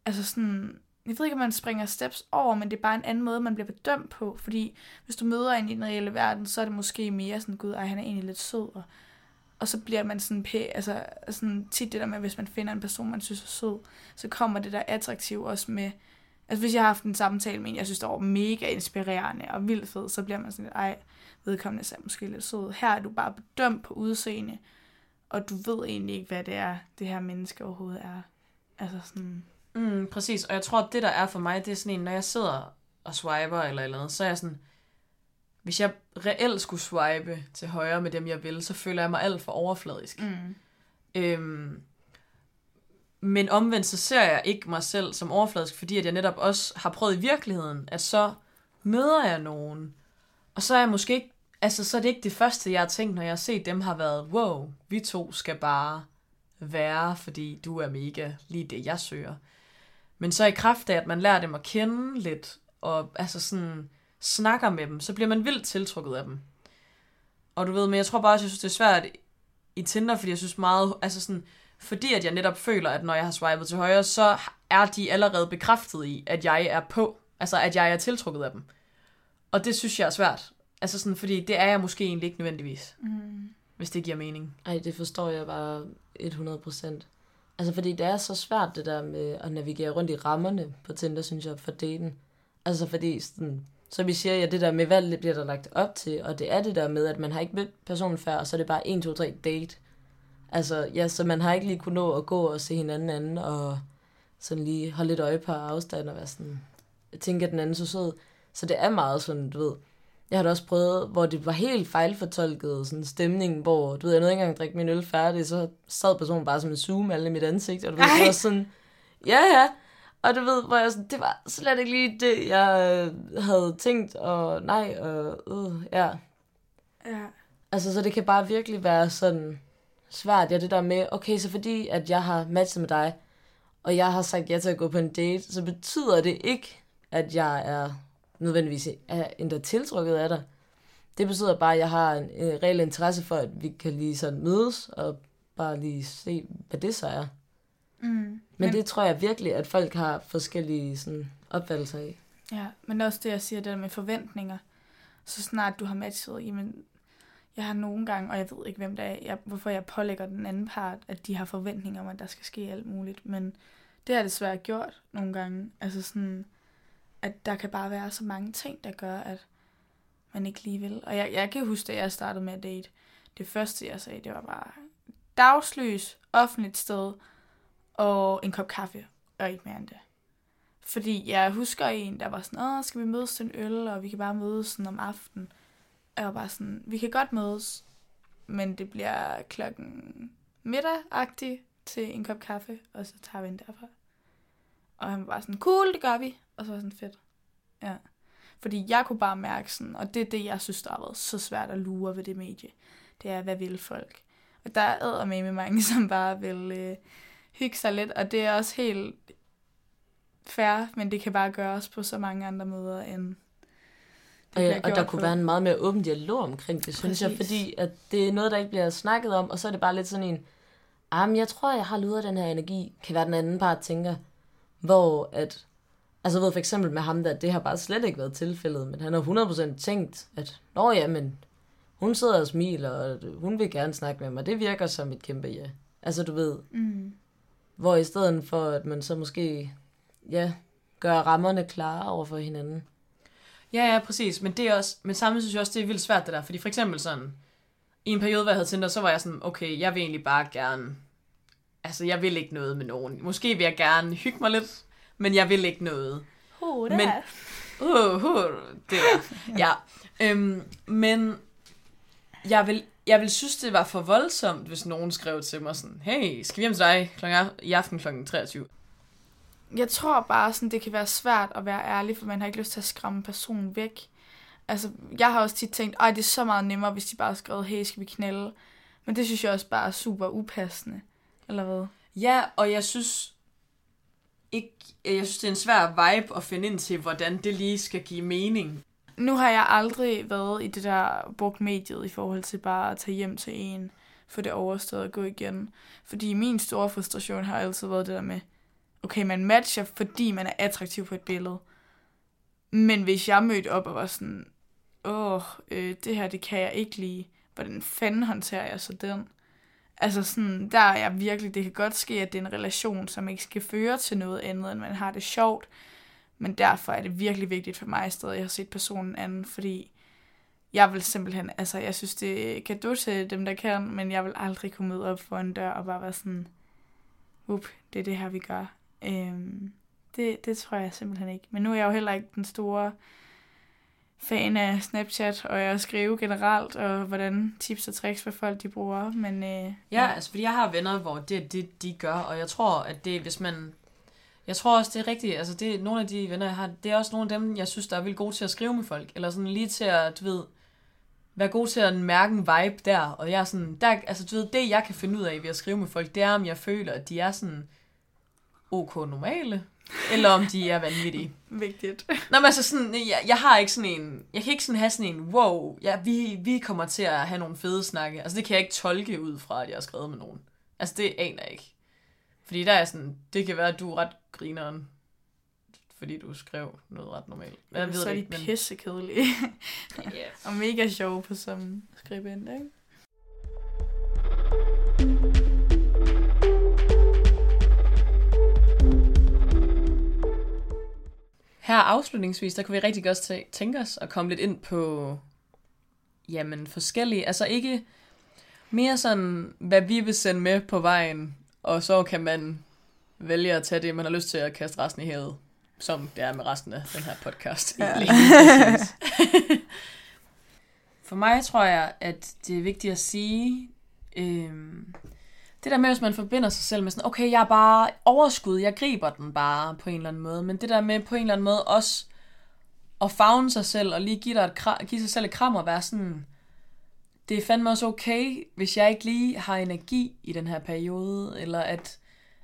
altså sådan, jeg ved ikke, om man springer steps over, men det er bare en anden måde, man bliver bedømt på. Fordi hvis du møder en i den reelle verden, så er det måske mere sådan, gud, ej, han er egentlig lidt sød. Og, og så bliver man sådan, pæ, altså sådan tit det der med, hvis man finder en person, man synes er sød, så kommer det der attraktiv også med, altså hvis jeg har haft en samtale med en, jeg synes, der var mega inspirerende og vildt fed, så bliver man sådan lidt, ej, vedkommende er måske lidt sød. Her er du bare bedømt på udseende, og du ved egentlig ikke, hvad det er, det her menneske overhovedet er. Altså sådan... Mm, præcis, og jeg tror, at det der er for mig, det er sådan en, når jeg sidder og swiper eller eller andet, så er jeg sådan, hvis jeg reelt skulle swipe til højre med dem, jeg vil, så føler jeg mig alt for overfladisk. Mm. Øhm, men omvendt så ser jeg ikke mig selv som overfladisk, fordi at jeg netop også har prøvet i virkeligheden, at så møder jeg nogen, og så er jeg måske ikke, altså så er det ikke det første, jeg har tænkt, når jeg har set dem, har været, wow, vi to skal bare være, fordi du er mega lige det, jeg søger. Men så i kraft af, at man lærer dem at kende lidt, og altså sådan snakker med dem, så bliver man vildt tiltrukket af dem. Og du ved, men jeg tror bare også, jeg synes, det er svært i Tinder, fordi jeg synes meget, altså sådan, fordi at jeg netop føler, at når jeg har swipet til højre, så er de allerede bekræftet i, at jeg er på, altså at jeg er tiltrukket af dem. Og det synes jeg er svært. Altså sådan, fordi det er jeg måske egentlig ikke nødvendigvis, Mm. hvis det giver mening. Ej, det forstår jeg bare 100%. Altså, fordi det er så svært, det der med at navigere rundt i rammerne på Tinder, synes jeg, for daten. Altså, fordi sådan, så vi siger, ja, det der med valg, bliver der lagt op til, og det er det der med, at man har ikke mødt personen før, og så er det bare 1, 2, 3 date. Altså, ja, så man har ikke lige kunnet nå at gå og se hinanden anden, og sådan lige holde lidt øje på afstand, og være sådan, tænke, at den anden så sød. Så det er meget sådan, du ved, jeg har da også prøvet, hvor det var helt fejlfortolket sådan stemning, hvor du ved, jeg nåede ikke engang at drikke min øl færdig, så sad personen bare som en zoom alle i mit ansigt, og du ved, det var sådan, ja ja, og du ved, hvor jeg sådan, det var slet ikke lige det, jeg øh, havde tænkt, og nej, og øh, ja. Ja. Altså, så det kan bare virkelig være sådan svært, ja, det der med, okay, så fordi, at jeg har matchet med dig, og jeg har sagt ja til at gå på en date, så betyder det ikke, at jeg er nødvendigvis er endda tiltrukket af dig. Det betyder bare, at jeg har en, en reel interesse for, at vi kan lige sådan mødes, og bare lige se, hvad det så er. Mm. Men, Men det tror jeg virkelig, at folk har forskellige sådan, opfattelser af. Ja, men også det, jeg siger, det der med forventninger. Så snart du har matchet, jamen, jeg har nogle gange, og jeg ved ikke, hvem det er, jeg, hvorfor jeg pålægger den anden part, at de har forventninger om, at der skal ske alt muligt. Men det har jeg desværre gjort nogle gange. Altså sådan, at der kan bare være så mange ting, der gør, at man ikke lige vil. Og jeg, jeg kan huske, da jeg startede med at date, det første, jeg sagde, det var bare dagslys, offentligt sted, og en kop kaffe, og ikke mere end det. Fordi jeg husker en, der var sådan, åh, skal vi mødes til en øl, og vi kan bare mødes sådan om aftenen. Og jeg var bare sådan, vi kan godt mødes, men det bliver klokken middag til en kop kaffe, og så tager vi en derfra. Og han var bare sådan, cool, det gør vi. Og så var jeg sådan, fedt. Ja. Fordi jeg kunne bare mærke sådan, og det er det, jeg synes, der har været så svært at lure ved det medie. Det er, hvad vil folk? Og der er med med mange, som bare vil øh, hygge sig lidt, og det er også helt fair, men det kan bare gøres på så mange andre måder, end det bliver og der gjort kunne på. være en meget mere åben dialog omkring det, synes jeg, Præcis. fordi at det er noget, der ikke bliver snakket om, og så er det bare lidt sådan en, ah, men jeg tror, jeg har luret den her energi, kan være den anden part tænker, hvor at, altså jeg ved for eksempel med ham der, det har bare slet ikke været tilfældet, men han har 100% tænkt, at, nå ja, men hun sidder og smiler, og hun vil gerne snakke med mig, det virker som et kæmpe ja. Altså du ved, Mm. hvor i stedet for, at man så måske, ja, gør rammerne klare over for hinanden. Ja, ja, præcis. Men det er også, men samtidig synes jeg også, det er vildt svært det der. Fordi for eksempel sådan, i en periode, hvor jeg havde Tinder, så var jeg sådan, okay, jeg vil egentlig bare gerne, altså jeg vil ikke noget med nogen. Måske vil jeg gerne hygge mig lidt, men jeg vil ikke noget. Oh, Men- Uh, uh, det der. ja. Øhm, men jeg vil, jeg vil synes, det var for voldsomt, hvis nogen skrev til mig sådan, hey, skal vi hjem til dig klokken, i aften kl. 23? Jeg tror bare, sådan, det kan være svært at være ærlig, for man har ikke lyst til at skræmme personen væk. Altså, jeg har også tit tænkt, at det er så meget nemmere, hvis de bare har skrevet, hey, skal vi knælde? Men det synes jeg også bare er super upassende. Eller hvad? Ja, og jeg synes ikke, øh, jeg synes, det er en svær vibe at finde ind til, hvordan det lige skal give mening. Nu har jeg aldrig været i det der brugt mediet i forhold til bare at tage hjem til en, få det overstået og gå igen. Fordi min store frustration har altid været det der med, okay, man matcher, fordi man er attraktiv på et billede. Men hvis jeg mødte op og var sådan, åh, øh, det her, det kan jeg ikke lige. hvordan fanden håndterer jeg så den? Altså sådan, der er jeg virkelig, det kan godt ske, at det er en relation, som ikke skal føre til noget andet, end man har det sjovt. Men derfor er det virkelig vigtigt for mig stadig, at jeg har set personen anden, fordi jeg vil simpelthen, altså jeg synes, det kan du til dem, der kan, men jeg vil aldrig kunne møde op for en dør og bare være sådan, up, det er det her, vi gør. Øhm, det, det tror jeg simpelthen ikke. Men nu er jeg jo heller ikke den store fan af Snapchat og jeg skrive generelt, og hvordan tips og tricks, hvad folk de bruger. Men, øh, ja, ja, altså fordi jeg har venner, hvor det er det, de gør, og jeg tror, at det hvis man... Jeg tror også, det er rigtigt. Altså, det er nogle af de venner, jeg har, det er også nogle af dem, jeg synes, der er vildt gode til at skrive med folk. Eller sådan lige til at, du ved, være god til at mærke en vibe der. Og jeg er sådan, der, altså du ved, det jeg kan finde ud af ved at skrive med folk, det er, om jeg føler, at de er sådan ok normale, eller om de er vanvittige. Vigtigt. Nå, men altså sådan, jeg, jeg har ikke sådan en, jeg kan ikke sådan have sådan en, wow, ja, vi, vi kommer til at have nogle fede snakke. Altså det kan jeg ikke tolke ud fra, at jeg har skrevet med nogen. Altså det aner jeg ikke. Fordi der er sådan, det kan være, at du er ret grineren, fordi du skrev noget ret normalt. Jeg ved så er de ikke, men... pissekedelige. yeah. og mega sjove på som skribent, ikke? Her afslutningsvis, der kunne vi rigtig godt tænke os at komme lidt ind på, jamen forskellige, altså ikke mere sådan, hvad vi vil sende med på vejen, og så kan man vælge at tage det, man har lyst til at kaste resten i havet, som det er med resten af den her podcast. Ja. For mig tror jeg, at det er vigtigt at sige, øhm, det der med, hvis man forbinder sig selv med sådan, okay, jeg er bare overskud, jeg griber den bare på en eller anden måde, men det der med på en eller anden måde også at fagne sig selv, og lige give, dig et, give sig selv et kram og være sådan, det er fandme også okay, hvis jeg ikke lige har energi i den her periode, eller at,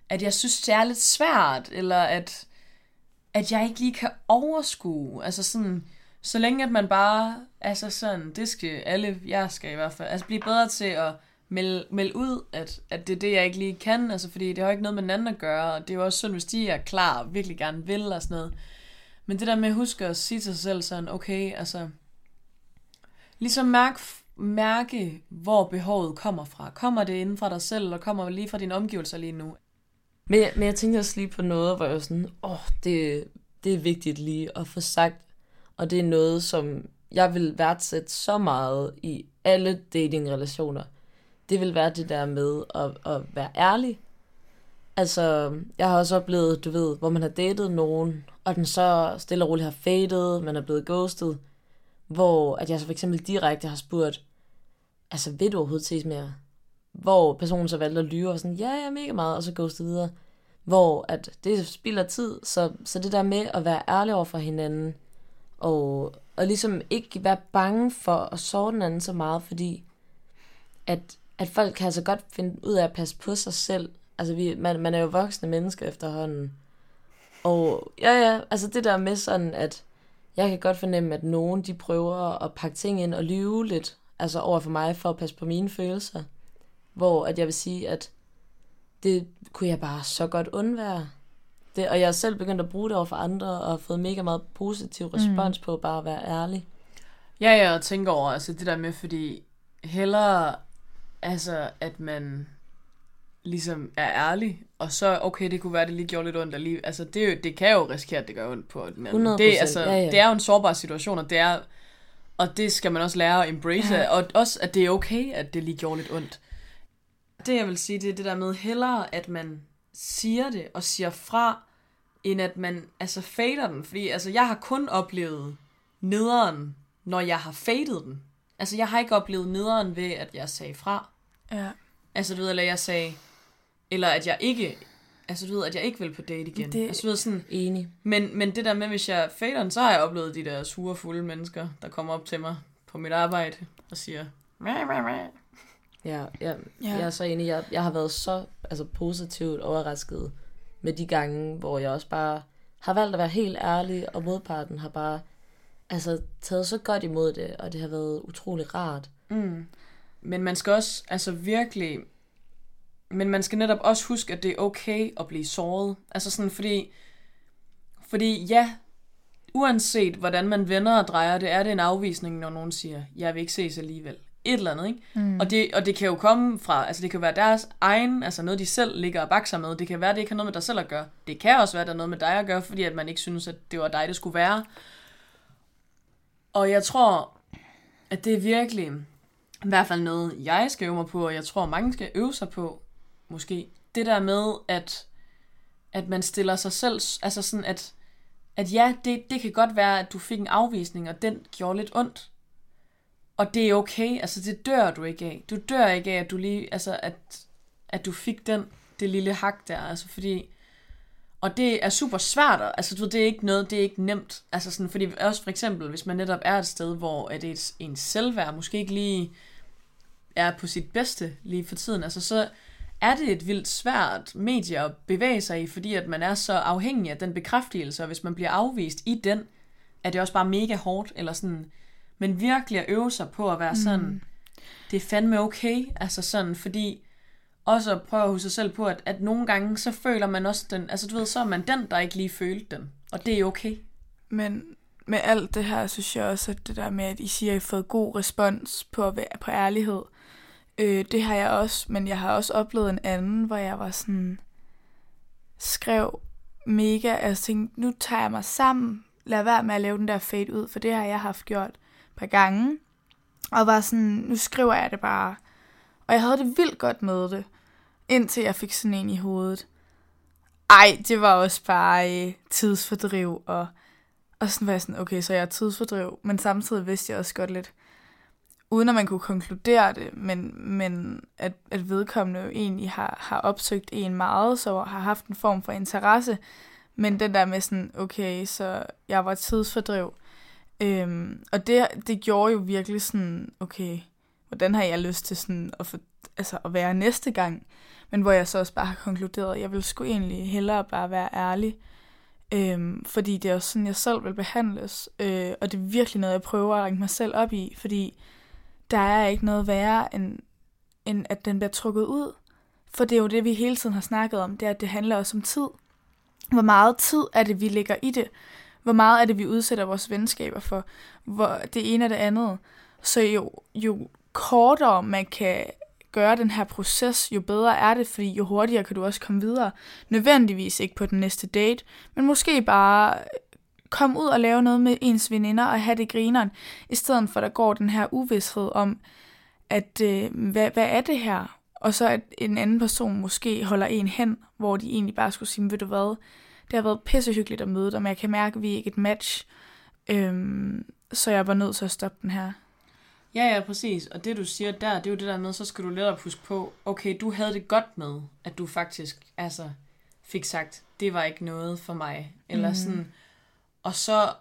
at jeg synes, det er lidt svært, eller at, at jeg ikke lige kan overskue, altså sådan, så længe at man bare, altså sådan, det skal alle, jeg skal i hvert fald, altså blive bedre til at melde, melde ud, at, at det er det, jeg ikke lige kan, altså fordi det har jo ikke noget med den anden at gøre, og det er jo også synd, hvis de er klar og virkelig gerne vil og sådan noget. Men det der med at huske at sige til sig selv sådan, okay, altså, ligesom mærk, mærke, hvor behovet kommer fra. Kommer det inden fra dig selv, eller kommer det lige fra dine omgivelser lige nu? Men, men jeg tænkte også lige på noget, hvor jeg var sådan, åh, oh, det, det er vigtigt lige at få sagt, og det er noget, som jeg vil værdsætte så meget i alle datingrelationer det vil være det der med at, at være ærlig. Altså, jeg har også oplevet, du ved, hvor man har datet nogen, og den så stille og roligt har fadet, man er blevet ghostet, hvor at jeg så for eksempel direkte har spurgt, altså, vil du overhovedet ses mere? Hvor personen så valgte at lyve og sådan, ja, ja, mega meget, og så ghostet videre. Hvor at det spilder tid, så, så det der med at være ærlig over for hinanden, og, og ligesom ikke være bange for at såre den anden så meget, fordi at at folk kan altså godt finde ud af at passe på sig selv. Altså, vi, man, man er jo voksne mennesker efterhånden. Og ja, ja, altså det der med sådan, at jeg kan godt fornemme, at nogen de prøver at pakke ting ind og lyve lidt, altså over for mig, for at passe på mine følelser. Hvor at jeg vil sige, at det kunne jeg bare så godt undvære. Det, og jeg er selv begyndt at bruge det over for andre, og har fået mega meget positiv respons mm. på bare at være ærlig. Ja, ja, og tænker over altså det der med, fordi hellere Altså, at man ligesom er ærlig, og så, okay, det kunne være, det lige gjorde lidt ondt lige, Altså, det, det kan jo risikere, at det gør ondt på den anden. Det, altså, ja, ja. det er jo en sårbar situation, og det er, og det skal man også lære at embrace, ja. og også, at det er okay, at det lige gjorde lidt ondt. Det, jeg vil sige, det er det der med hellere, at man siger det, og siger fra, end at man, altså, fader den. Fordi, altså, jeg har kun oplevet nederen, når jeg har fadet den. Altså, jeg har ikke oplevet nederen ved, at jeg sagde fra. Ja. Altså, du ved, eller jeg sagde, eller at jeg ikke, altså du ved, at jeg ikke vil på date igen. Det altså, du ved, sådan, enig. Men, men det der med, hvis jeg fader så har jeg oplevet de der sure, fulde mennesker, der kommer op til mig på mit arbejde og siger, mæh, mæh, mæh. Ja, jeg, Ja. ja. jeg er så enig. Jeg, jeg har været så altså, positivt overrasket med de gange, hvor jeg også bare har valgt at være helt ærlig, og modparten har bare altså, taget så godt imod det, og det har været utrolig rart. Mm. Men man skal også, altså virkelig, men man skal netop også huske, at det er okay at blive såret. Altså sådan, fordi, fordi ja, uanset hvordan man vender og drejer det, er det en afvisning, når nogen siger, jeg vil ikke ses alligevel. Et eller andet, ikke? Mm. Og, det, og det kan jo komme fra, altså det kan være deres egen, altså noget de selv ligger og bakser med. Det kan være, det ikke har noget med dig selv at gøre. Det kan også være, der er noget med dig at gøre, fordi at man ikke synes, at det var dig, det skulle være. Og jeg tror, at det er virkelig, i hvert fald noget, jeg skal øve mig på, og jeg tror, mange skal øve sig på, måske. Det der med, at, at man stiller sig selv, altså sådan, at, at ja, det, det kan godt være, at du fik en afvisning, og den gjorde lidt ondt. Og det er okay, altså det dør du ikke af. Du dør ikke af, at du lige, altså at, at du fik den, det lille hak der, altså fordi, og det er super svært, altså du ved, det er ikke noget, det er ikke nemt, altså sådan, fordi også for eksempel, hvis man netop er et sted, hvor at ens, ens selvværd måske ikke lige er på sit bedste lige for tiden, altså så er det et vildt svært medie at bevæge sig i, fordi at man er så afhængig af den bekræftelse, og hvis man bliver afvist i den, er det også bare mega hårdt, eller sådan, men virkelig at øve sig på at være sådan, mm. det er fandme okay, altså sådan, fordi også at prøve at huske sig selv på, at, at nogle gange, så føler man også den, altså du ved, så er man den, der ikke lige følte den, og det er okay. Men med alt det her, synes jeg også, at det der med, at I siger, at I har fået god respons på, at være, på ærlighed, øh, det har jeg også, men jeg har også oplevet en anden, hvor jeg var sådan, skrev mega, altså tænkte, nu tager jeg mig sammen, lad være med at lave den der fade ud, for det har jeg haft gjort et par gange, og var sådan, nu skriver jeg det bare, og jeg havde det vildt godt med det, indtil jeg fik sådan en i hovedet. Ej, det var også bare øh, tidsfordriv, og, og sådan var jeg sådan, okay, så jeg er tidsfordriv, men samtidig vidste jeg også godt lidt, uden at man kunne konkludere det, men, men at, at vedkommende jo egentlig har, har opsøgt en meget, så har haft en form for interesse, men den der med sådan, okay, så jeg var tidsfordriv, øhm, og det, det gjorde jo virkelig sådan, okay, hvordan har jeg lyst til sådan at, få, altså at være næste gang, men hvor jeg så også bare har konkluderet, at jeg vil sgu egentlig hellere bare være ærlig, øhm, fordi det er også sådan, jeg selv vil behandles, øh, og det er virkelig noget, jeg prøver at række mig selv op i, fordi der er ikke noget værre, end, end at den bliver trukket ud. For det er jo det, vi hele tiden har snakket om, det er, at det handler også om tid. Hvor meget tid er det, vi lægger i det? Hvor meget er det, vi udsætter vores venskaber for? Hvor det ene og det andet. Så jo, jo kortere man kan gøre den her proces, jo bedre er det, fordi jo hurtigere kan du også komme videre. Nødvendigvis ikke på den næste date, men måske bare øh, komme ud og lave noget med ens veninder og have det grineren, i stedet for at der går den her uvidshed om, at øh, hvad, hvad er det her? Og så at en anden person måske holder en hen, hvor de egentlig bare skulle sige, ved du hvad, det har været pissehyggeligt at møde dig, men jeg kan mærke, at vi er ikke et match. Øhm, så jeg var nødt til at stoppe den her. Ja, ja, præcis. Og det du siger der, det er jo det der med, så skal du lettere huske på, okay, du havde det godt med, at du faktisk altså, fik sagt, det var ikke noget for mig. Eller mm. sådan. Og så,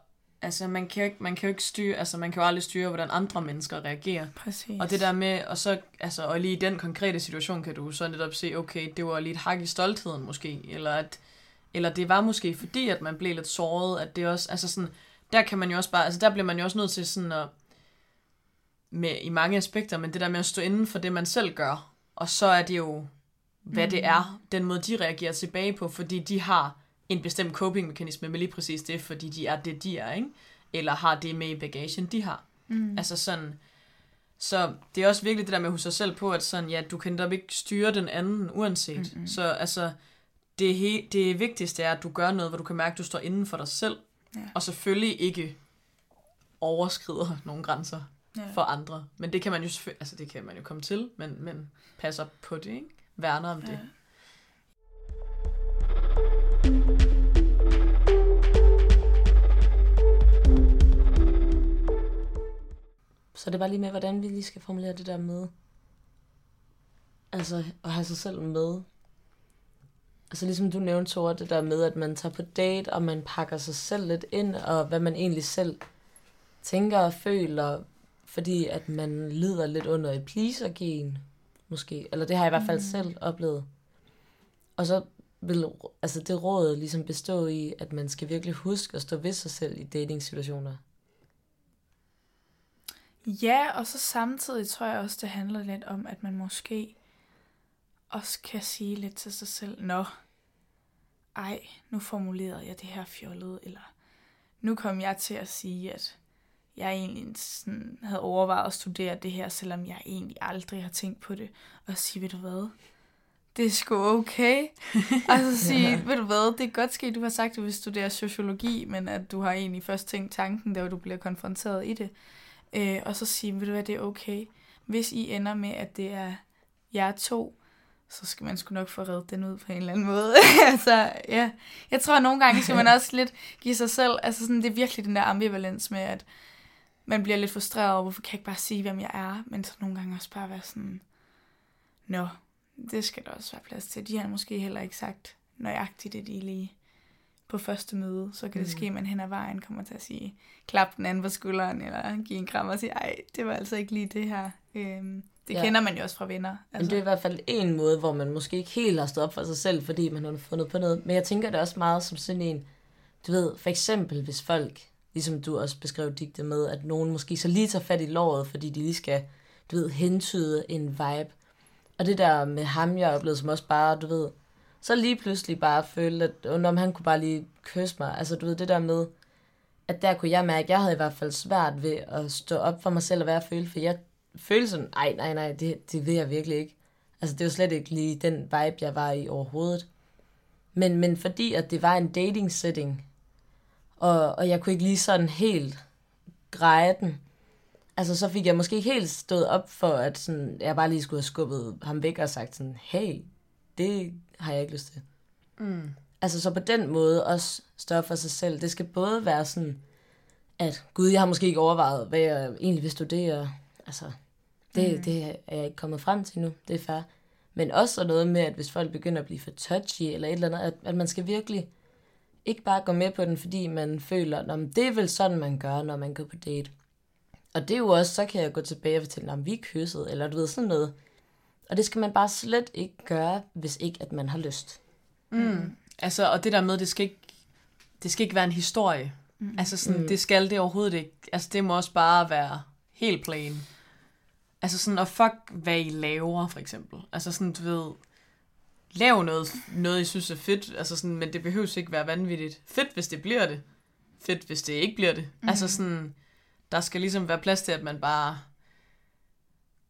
altså man kan, jo ikke, man kan jo ikke styre, altså man kan jo aldrig styre, hvordan andre mennesker reagerer. Præcis. Og det der med, og så, altså, og lige i den konkrete situation kan du så netop se, okay, det var lige et hak i stoltheden måske, eller at, eller det var måske fordi, at man blev lidt såret, at det også, altså sådan, der kan man jo også bare, altså der bliver man jo også nødt til sådan at, med, i mange aspekter, men det der med at stå inden for det, man selv gør, og så er det jo, hvad mm. det er, den måde, de reagerer tilbage på, fordi de har en bestemt coping-mekanisme med lige præcis det, fordi de er det, de er, ikke? Eller har det med i bagagen, de har. Mm. Altså sådan, så det er også virkelig det der med at huske sig selv på, at sådan, ja, du kan netop ikke styre den anden uanset. Mm-hmm. Så altså, det, he, det vigtigste er, at du gør noget, hvor du kan mærke, at du står inden for dig selv, Ja. og selvfølgelig ikke overskrider nogle grænser Ja. for andre. Men det kan man jo altså det kan man jo komme til, men, men passer på det, ikke? Værner om det. Ja. Så det var lige med, hvordan vi lige skal formulere det der med. Altså, at have sig selv med. Altså ligesom du nævnte, Tore, det der med, at man tager på date, og man pakker sig selv lidt ind, og hvad man egentlig selv tænker og føler, fordi at man lider lidt under et pleaser-gen. måske. Eller det har jeg i hvert fald mm. selv oplevet. Og så vil altså det råd ligesom bestå i, at man skal virkelig huske at stå ved sig selv i dating-situationer. Ja, og så samtidig tror jeg også, det handler lidt om, at man måske også kan sige lidt til sig selv, Nå, ej, nu formulerede jeg det her fjollet, eller nu kom jeg til at sige, at jeg egentlig sådan havde overvejet at studere det her, selvom jeg egentlig aldrig har tænkt på det, og sige, ved du hvad, det er sgu okay. altså sige, ved du hvad, det er godt sket, du har sagt, at du vil studere sociologi, men at du har egentlig først tænkt tanken, da du bliver konfronteret i det. Øh, og så sige, ved du hvad, det er okay. Hvis I ender med, at det er jer to, så skal man sgu nok få reddet den ud på en eller anden måde. altså, ja. Jeg tror, at nogle gange skal man også lidt give sig selv, altså sådan, det er virkelig den der ambivalens med, at man bliver lidt frustreret over, hvorfor kan jeg ikke bare sige, hvem jeg er, men så nogle gange også bare være sådan, nå, det skal der også være plads til. De har måske heller ikke sagt nøjagtigt det, de lige på første møde. Så kan det mm. ske, at man hen ad vejen kommer til at sige, klap den anden på skulderen, eller give en kram og sige, ej, det var altså ikke lige det her. Øhm, det ja. kender man jo også fra venner. Altså. Men det er i hvert fald en måde, hvor man måske ikke helt har stået op for sig selv, fordi man har fundet på noget. Men jeg tænker det også meget som sådan en, du ved, for eksempel hvis folk, ligesom du også beskrev digte med, at nogen måske så lige tager fat i låret, fordi de lige skal, du ved, hentyde en vibe. Og det der med ham, jeg oplevede som også bare, du ved, så lige pludselig bare følte, at om han kunne bare lige kysse mig. Altså du ved, det der med, at der kunne jeg mærke, at jeg havde i hvert fald svært ved at stå op for mig selv og være føle, for jeg følte sådan, nej, nej, nej, det, det vil jeg virkelig ikke. Altså det var slet ikke lige den vibe, jeg var i overhovedet. Men, men fordi at det var en dating setting, og, og jeg kunne ikke lige sådan helt greje den, altså så fik jeg måske ikke helt stået op for, at sådan, jeg bare lige skulle have skubbet ham væk og sagt sådan, hey, det har jeg ikke lyst til. Mm. Altså så på den måde også stå for sig selv. Det skal både være sådan, at gud, jeg har måske ikke overvejet, hvad jeg egentlig vil studere. Altså, det, mm. det er jeg ikke kommet frem til nu. Det er fair. Men også noget med, at hvis folk begynder at blive for touchy eller et eller andet, at, at man skal virkelig ikke bare gå med på den, fordi man føler, at det er vel sådan, man gør, når man går på date. Og det er jo også, så kan jeg gå tilbage og fortælle, om vi er kysset, eller du ved, sådan noget. Og det skal man bare slet ikke gøre, hvis ikke at man har lyst. Mm. Altså, og det der med, det skal ikke, det skal ikke være en historie. Mm. Altså, sådan, mm. det skal det overhovedet ikke. Altså, det må også bare være helt plain. Altså sådan, og fuck, hvad I laver, for eksempel. Altså sådan, du ved, lav noget, noget I synes er fedt, altså sådan, men det behøver ikke være vanvittigt. Fedt, hvis det bliver det. Fedt, hvis det ikke bliver det. Mm. Altså sådan, der skal ligesom være plads til, at man bare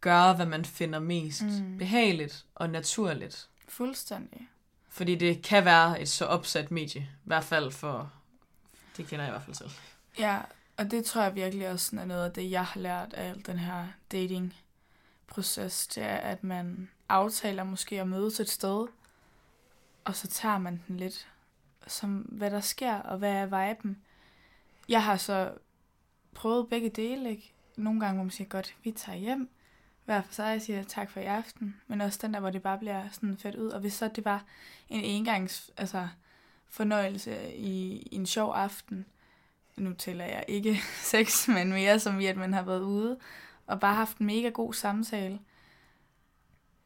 gøre, hvad man finder mest mm. behageligt og naturligt. Fuldstændig. Fordi det kan være et så opsat medie. I hvert fald for... Det kender jeg i hvert fald selv. Ja, og det tror jeg virkelig også er noget af det, jeg har lært af den her dating-proces. Det er, at man aftaler måske at mødes et sted, og så tager man den lidt som, hvad der sker, og hvad er viben. Jeg har så prøvet begge dele, ikke? Nogle gange, hvor man siger, godt, vi tager hjem, hver for sig siger tak for i aften, men også den der, hvor det bare bliver sådan fedt ud. Og hvis så det var en engangs altså, fornøjelse i, i en sjov aften, nu tæller jeg ikke sex, men mere som i, at man har været ude og bare haft en mega god samtale,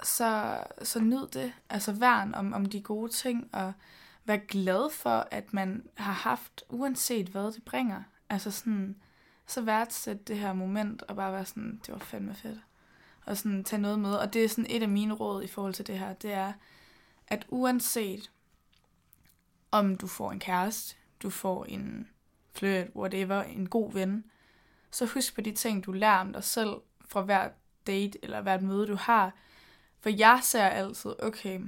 så, så nyd det. Altså værn om, om de gode ting, og vær glad for, at man har haft, uanset hvad det bringer. Altså sådan, så værdsæt det her moment, og bare være sådan, det var fandme fedt og sådan tage noget med. Og det er sådan et af mine råd i forhold til det her, det er, at uanset om du får en kæreste, du får en flirt, whatever, en god ven, så husk på de ting, du lærer om dig selv fra hver date eller hvert møde, du har. For jeg ser altid, okay,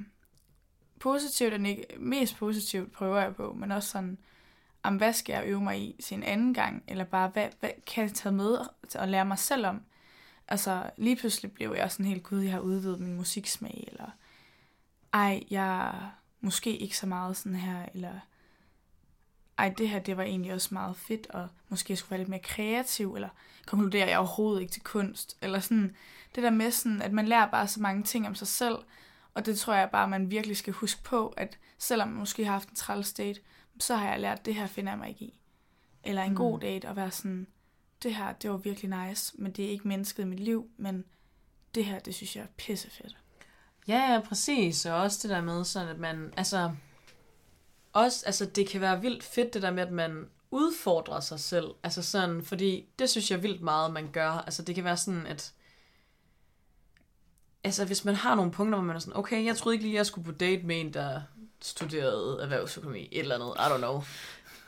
positivt og neg- mest positivt prøver jeg på, men også sådan, om hvad skal jeg øve mig i til en anden gang, eller bare, hvad, hvad kan jeg tage med og lære mig selv om? Altså, lige pludselig blev jeg sådan helt, gud, jeg har udvidet min musiksmag, eller ej, jeg er måske ikke så meget sådan her, eller ej, det her, det var egentlig også meget fedt, og måske jeg skulle være lidt mere kreativ, eller konkluderer jeg overhovedet ikke til kunst, eller sådan, det der med sådan, at man lærer bare så mange ting om sig selv, og det tror jeg bare, man virkelig skal huske på, at selvom man måske har haft en træls date, så har jeg lært, at det her finder jeg mig ikke i. Eller en mm. god date, og være sådan, det her, det var virkelig nice, men det er ikke mennesket i mit liv, men det her, det synes jeg er pissefedt. Ja, ja, præcis. Og også det der med sådan, at man, altså, også, altså, det kan være vildt fedt, det der med, at man udfordrer sig selv. Altså sådan, fordi det synes jeg vildt meget, man gør. Altså det kan være sådan, at altså hvis man har nogle punkter, hvor man er sådan, okay, jeg troede ikke lige, jeg skulle på date med en, der studerede erhvervsøkonomi, et eller andet, I don't know.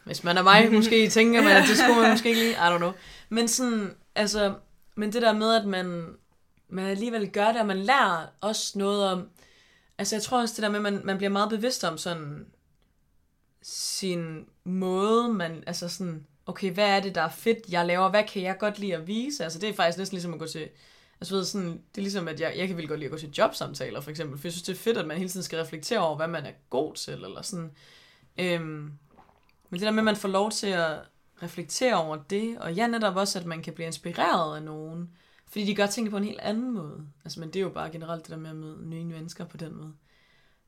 Hvis man er mig, måske tænker man, at det skulle man måske ikke lige, I don't know. Men sådan, altså, men det der med, at man, man alligevel gør det, og man lærer også noget om, altså jeg tror også det der med, at man, man bliver meget bevidst om sådan, sin måde, man, altså sådan, okay, hvad er det, der er fedt, jeg laver, hvad kan jeg godt lide at vise? Altså det er faktisk næsten ligesom at gå til, altså ved, sådan, det er ligesom, at jeg, jeg kan virkelig godt lide at gå til jobsamtaler, for eksempel, for jeg synes, det er fedt, at man hele tiden skal reflektere over, hvad man er god til, eller sådan. Øhm, men det der med, at man får lov til at reflektere over det, og ja, netop også, at man kan blive inspireret af nogen, fordi de gør tingene på en helt anden måde. Altså, men det er jo bare generelt det der med at møde nye mennesker på den måde.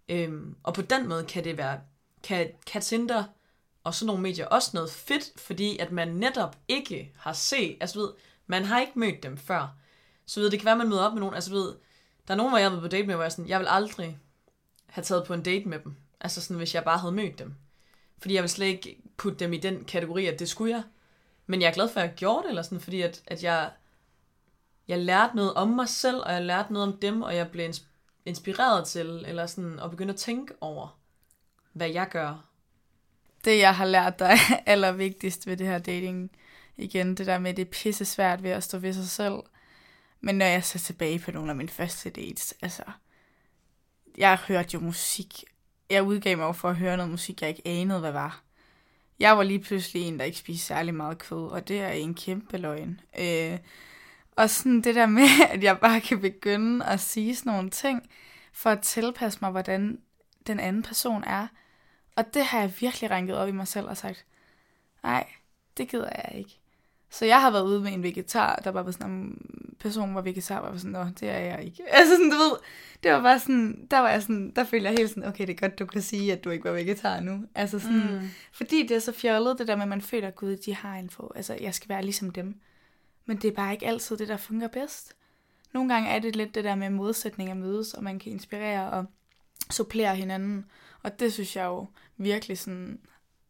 Øhm, og på den måde kan det være kan, kan Tinder og sådan nogle medier også noget fedt, fordi at man netop ikke har set, altså ved, man har ikke mødt dem før. Så ved, det kan være, at man møder op med nogen, altså ved, der er nogen, hvor jeg har været på date med, hvor jeg sådan, jeg vil aldrig have taget på en date med dem. Altså sådan, hvis jeg bare havde mødt dem. Fordi jeg vil slet ikke putte dem i den kategori, at det skulle jeg. Men jeg er glad for, at jeg gjorde det, eller sådan, fordi at, at jeg, jeg lærte noget om mig selv, og jeg lærte noget om dem, og jeg blev inspireret til, eller sådan, at begynde at tænke over, hvad jeg gør. Det, jeg har lært, der er allervigtigst ved det her dating, igen, det der med, at det er pisse svært ved at stå ved sig selv. Men når jeg ser tilbage på nogle af mine første dates, altså, jeg hørte jo musik. Jeg udgav mig for at høre noget musik, jeg ikke anede, hvad var. Jeg var lige pludselig en, der ikke spiste særlig meget kød, og det er en kæmpe løgn. Øh, og sådan det der med, at jeg bare kan begynde at sige sådan nogle ting, for at tilpasse mig, hvordan den anden person er. Og det har jeg virkelig ranket op i mig selv og sagt, nej, det gider jeg ikke. Så jeg har været ude med en vegetar, der bare var sådan, en person var vegetar, var sådan, nå, det er jeg ikke. Altså sådan, du ved, det var bare sådan, der var jeg sådan, der følte jeg helt sådan, okay, det er godt, du kan sige, at du ikke var vegetar nu. Altså sådan, mm. fordi det er så fjollet, det der med, at man føler, gud, de har en få, altså jeg skal være ligesom dem. Men det er bare ikke altid det, der fungerer bedst. Nogle gange er det lidt det der med modsætninger mødes, og man kan inspirere og supplere hinanden. Og det synes jeg jo virkelig sådan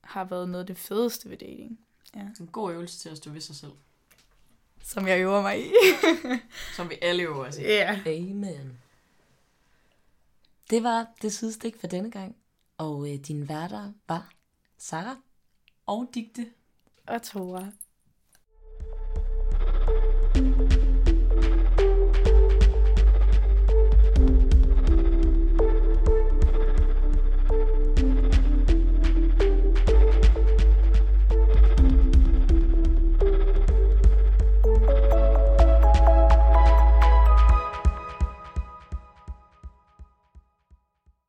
har været noget af det fedeste ved dating. Ja. En god øvelse til at stå ved sig selv. Som jeg øver mig i. Som vi alle øver os i. Ja. Yeah. Amen. Det var det sidestik for denne gang. Og øh, din værter var Sara og Digte og Tora.